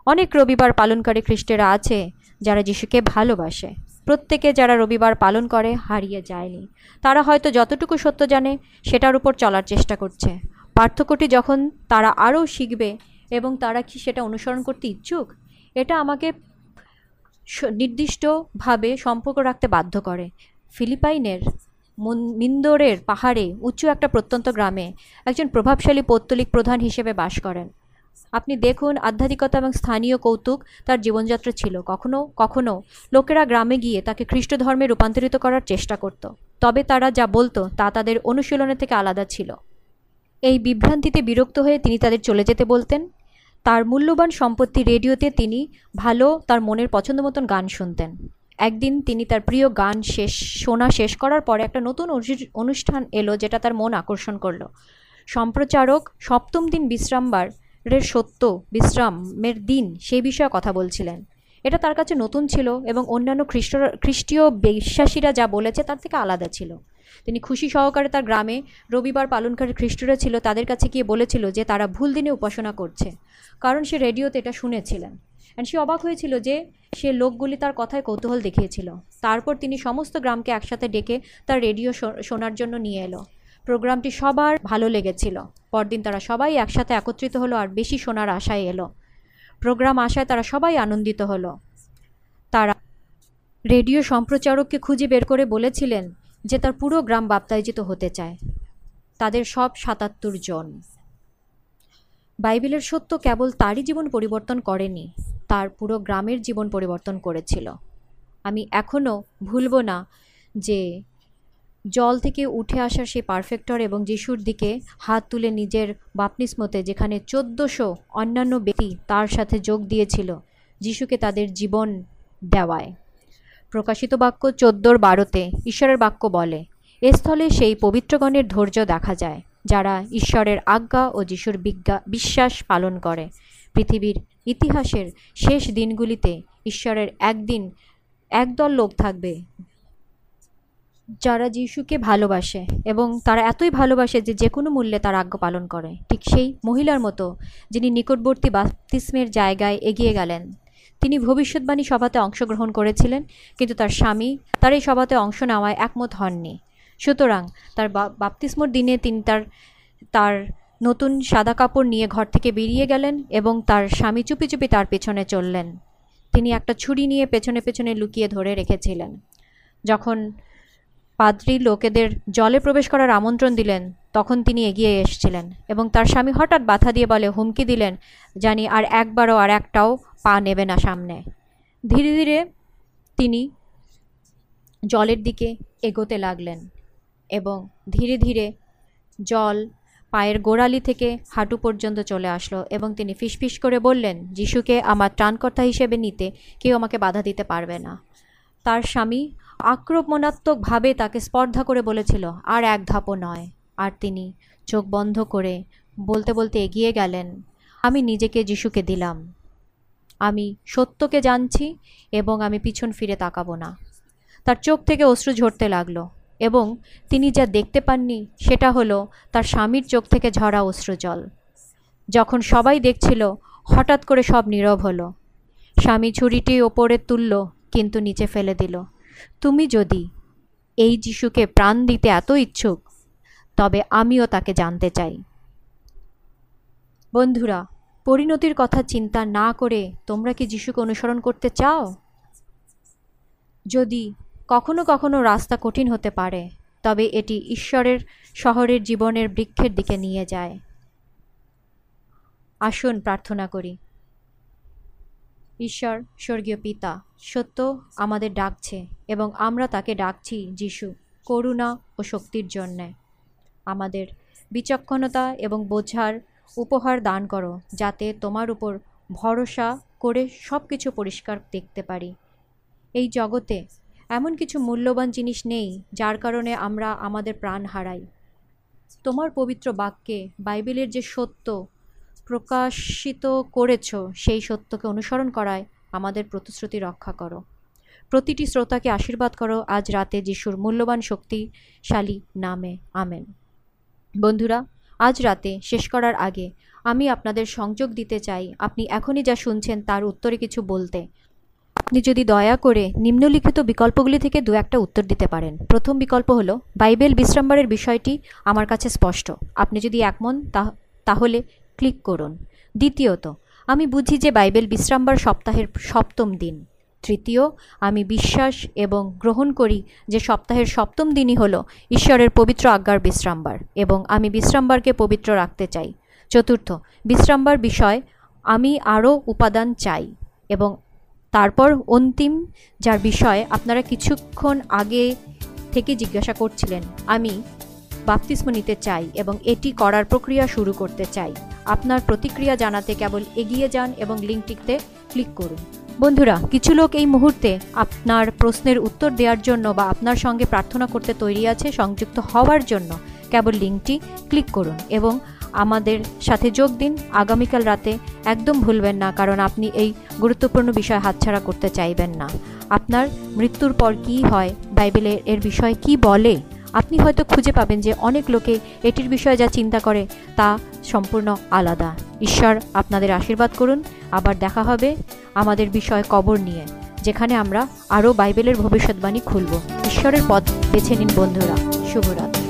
অনেক রবিবার পালনকারী খ্রিস্টেরা আছে যারা যিশুকে ভালোবাসে। প্রত্যেকে যারা রবিবার পালন করে হারিয়ে যায়নি। তারা হয়তো যতটুকু সত্য জানে সেটার উপর চলার চেষ্টা করছে। পার্থক্যটি যখন তারা আরও শিখবে এবং তারা কি সেটা অনুসরণ করতে ইচ্ছুক? এটা আমাকে নির্দিষ্টভাবে সম্পর্ক রাখতে বাধ্য করে। ফিলিপাইনের মন- মিন্দোরের পাহাড়ে উঁচু একটা প্রত্যন্ত গ্রামে একজন প্রভাবশালী পৌত্তলিক প্রধান হিসেবে বাস করেন। আপনি দেখুন আধ্যাত্মিকতা এবং স্থানীয় কৌতুক তার জীবনযাত্রা ছিল। কখনো কখনো লোকেরা গ্রামে গিয়ে তাকে খ্রিস্ট ধর্মে রূপান্তরিত করার চেষ্টা করত। তবে তারা যা বলতো তা তাদের অনুশীলনের থেকে আলাদা ছিল। এই বিভ্রান্তিতে বিরক্ত হয়ে তিনি তাদের চলে যেতে বলতেন। তার মূল্যবান সম্পত্তি রেডিওতে তিনি ভালো, তার মনের পছন্দ মতন গান শুনতেন। একদিন তিনি তার প্রিয় গান শেষ শোনা শেষ করার পরে একটা নতুন অনুষ্ঠান এলো যেটা তার মন আকর্ষণ করল। সম্প্রচারক সপ্তম দিন বিশ্রামবারের সত্য, বিশ্রামের দিন সেই বিষয়ে কথা বলছিলেন। এটা তার কাছে নতুন ছিল এবং অন্যান্য খ্রিস্ট খ্রিস্টীয় বিশ্বাসীরা যা বলেছে তার থেকে আলাদা ছিল। তিনি খুশি সহকারে তার গ্রামে রবিবার পালনকারী খ্রিস্টরা ছিল, তাদের কাছে গিয়ে বলেছিল যে তারা ভুল দিনে উপাসনা করছে, কারণ সে রেডিওতে এটা শুনেছিলেন। অ্যান্ড সে অবাক হয়েছিল যে সে লোকগুলি তার কথায় কৌতূহল দেখিয়েছিল। তারপর তিনি সমস্ত গ্রামকে একসাথে ডেকে তার রেডিও শোনার জন্য নিয়ে এলো। প্রোগ্রামটি সবার ভালো লেগেছিল। পরদিন তারা সবাই একসাথে একত্রিত হলো আর বেশি শোনার আশায় এলো। প্রোগ্রাম আসায় তারা সবাই আনন্দিত হলো। তারা রেডিও সম্প্রচারককে খুঁজে বের করে বলেছিলেন যে তার পুরো গ্রাম বাপ্তায়জিত হতে চায়। তাদের সব সাতাত্তর জন। বাইবেলের সত্য কেবল তারই জীবন পরিবর্তন করেনি, তার পুরো গ্রামের জীবন পরিবর্তন করেছিল। আমি এখনও ভুলব না যে জল থেকে উঠে আসার সেই পারফেক্টর এবং যিশুর দিকে হাত তুলে নিজের বাপনিসমতে যেখানে চোদ্দোশো অন্যান্য ব্যক্তি তার সাথে যোগ দিয়েছিল, যিশুকে তাদের জীবন দেওয়ায়। প্রকাশিত বাক্য চোদ্দোর বারোতে ঈশ্বরের বাক্য বলে, এ স্থলে সেই পবিত্রগণের ধৈর্য দেখা যায়, যারা ঈশ্বরের আজ্ঞা ও যিশুর বিজ্ঞা, বিশ্বাস পালন করে। পৃথিবীর ইতিহাসের শেষ দিনগুলিতে ঈশ্বরের একদিন একদল লোক থাকবে, যারা যিশুকে ভালোবাসে এবং তারা এতই ভালোবাসে যে যে কোনো মূল্যে তার আজ্ঞা পালন করে। ঠিক সেই মহিলার মতো যিনি নিকটবর্তী বাপ্তিস্মের জায়গায় এগিয়ে গেলেন তিনি ভবিষ্যৎবাণী সভাতে অংশগ্রহণ করেছিলেন, কিন্তু তার স্বামী তার এই সভাতে অংশ নেওয়ায় একমত হননি। সুতরাং তার বাপ্তিস্মর দিনে তিনি তার তার নতুন সাদা কাপড় নিয়ে ঘর থেকে বেরিয়ে গেলেন এবং তার স্বামী চুপি চুপি তার পেছনে চললেন। তিনি একটা ছুরি নিয়ে পেছনে পেছনে লুকিয়ে ধরে রেখেছিলেন। যখন পাদ্রী লোকেদের জলে প্রবেশ করার আমন্ত্রণ দিলেন, তখন তিনি এগিয়ে এসেছিলেন এবং তার স্বামী হঠাৎ বাধা দিয়ে বলে, হুমকি দিলেন, জানি আর একবারও আর একটাও পা নেবে না সামনে। ধীরে ধীরে তিনি জলের দিকে এগোতে লাগলেন এবং ধীরে ধীরে জল পায়ের গোড়ালি থেকে হাঁটু পর্যন্ত চলে আসলো এবং তিনি ফিসফিস করে বললেন, যিশুকে আমার ত্রাণকর্তা হিসেবে নিতে কেউ আমাকে বাধা দিতে পারবে না। তার স্বামী আক্রমণাত্মকভাবে তাকে স্পর্ধা করে বলেছিল, আর এক ধাপও নয়। আর তিনি চোখ বন্ধ করে বলতে বলতে এগিয়ে গেলেন, আমি নিজেকে যিশুকে দিলাম। আমি সত্যকে জানছি এবং আমি পিছন ফিরে তাকাবো না। তার চোখ থেকে অশ্রু ঝরতে লাগল এবং তিনি যা দেখতে পাননি সেটা হলো তার স্বামীর চোখ থেকে ঝরা অশ্রুজল যখন সবাই দেখছিল, হঠাৎ করে সব নীরব হলো। স্বামী ছুরিটি ওপরে তুলল, কিন্তু নিচে ফেলে দিল। তুমি যদি এই যিশুকে প্রাণ দিতে এত ইচ্ছুক, তবে আমিও তাকে জানতে চাই। বন্ধুরা পরিণতির কথা চিন্তা না করে তোমরা কি যিশুকে অনুসরণ করতে চাও? যদি কখনো কখনো রাস্তা কঠিন হতে পারে, তবে এটি ঈশ্বরের শহরের জীবনের বৃক্ষের দিকে নিয়ে যায়। আসুন প্রার্থনা করি। ঈশ্বর, স্বর্গীয় পিতা, সত্য আমাদের ডাকছে এবং আমরা তাকে ডাকছি যিশু, করুণা ও শক্তির জন্যে। আমাদের বিচক্ষণতা এবং বোঝার উপহার দান করো, যাতে তোমার উপর ভরসা করে সব কিছু পরিষ্কার দেখতে পারি। এই জগতে এমন কিছু মূল্যবান জিনিস নেই, যার কারণে আমরা আমাদের প্রাণ হারাই। তোমার পবিত্র বাক্যে বাইবেলের যে সত্য প্রকাশিত করেছ, সেই সত্যকে অনুসরণ করায় আমাদের প্রতিশ্রুতি রক্ষা করো। প্রতিটি শ্রোতাকে আশীর্বাদ করো, আজ রাতে যিশুর মূল্যবান শক্তিশালী নামে। আমেন। বন্ধুরা আজ রাতে শেষ করার আগে আমি আপনাদের সংযোগ দিতে চাই। আপনি এখনই যা শুনছেন তার উত্তরে কিছু বলতে। আপনি যদি দয়া করে নিম্নলিখিত বিকল্পগুলি থেকে দু একটা উত্তর দিতে পারেন। প্রথম বিকল্প হলো, বাইবেল বিশ্রাম্বরের বিষয়টি আমার কাছে স্পষ্ট। আপনি যদি একমন তাহলে ক্লিক করুন। দ্বিতীয়ত, আমি বুঝি যে বাইবেল বিশ্রাম্বর সপ্তাহের সপ্তম দিন। তৃতীয়, আমি বিশ্বাস এবং গ্রহণ করি যে সপ্তাহের সপ্তম দিনই হলো ঈশ্বরের পবিত্র আজ্ঞার বিশ্রামবার এবং আমি বিশ্রামবারকে পবিত্র রাখতে চাই। চতুর্থ, বিশ্রামবার বিষয়, আমি আরও উপাদান চাই এবং তারপর অন্তিম যার বিষয়ে আপনারা কিছুক্ষণ আগে থেকে জিজ্ঞাসা করছিলেন, আমি বাপতিস্ম নিতে চাই এবং এটি করার প্রক্রিয়া শুরু করতে চাই। আপনার প্রতিক্রিয়া জানাতে কেবল এগিয়ে যান এবং লিঙ্কটিতে ক্লিক করুন। বন্ধুরা, কিছু লোক এই মুহূর্তে আপনার প্রশ্নের উত্তর দেওয়ার জন্য বা আপনার সঙ্গে প্রার্থনা করতে তৈরি আছে সংযুক্ত হওয়ার জন্য। কেবল লিঙ্কটি ক্লিক করুন এবং আমাদের সাথে যোগ দিন। আগামীকাল রাতে একদম ভুলবেন না, কারণ আপনি এই গুরুত্বপূর্ণ বিষয় হাতছাড়া করতে চাইবেন না। আপনার মৃত্যুর পর কি হয় বাইবেলে এর বিষয়ে কি বলে? আপনি হয়তো খুঁজে পাবেন যে অনেক লোকে এটির বিষয়ে যা চিন্তা করে তা সম্পূর্ণ আলাদা। ঈশ্বর আপনাদের আশীর্বাদ করুন। আবার দেখা হবে আমাদের বিষয় কবর নিয়ে, যেখানে আমরা আরও বাইবেলের ভবিষ্যৎবাণী খুলব। ঈশ্বরের পথ বেছে নিন বন্ধুরা। শুভরাত্রি।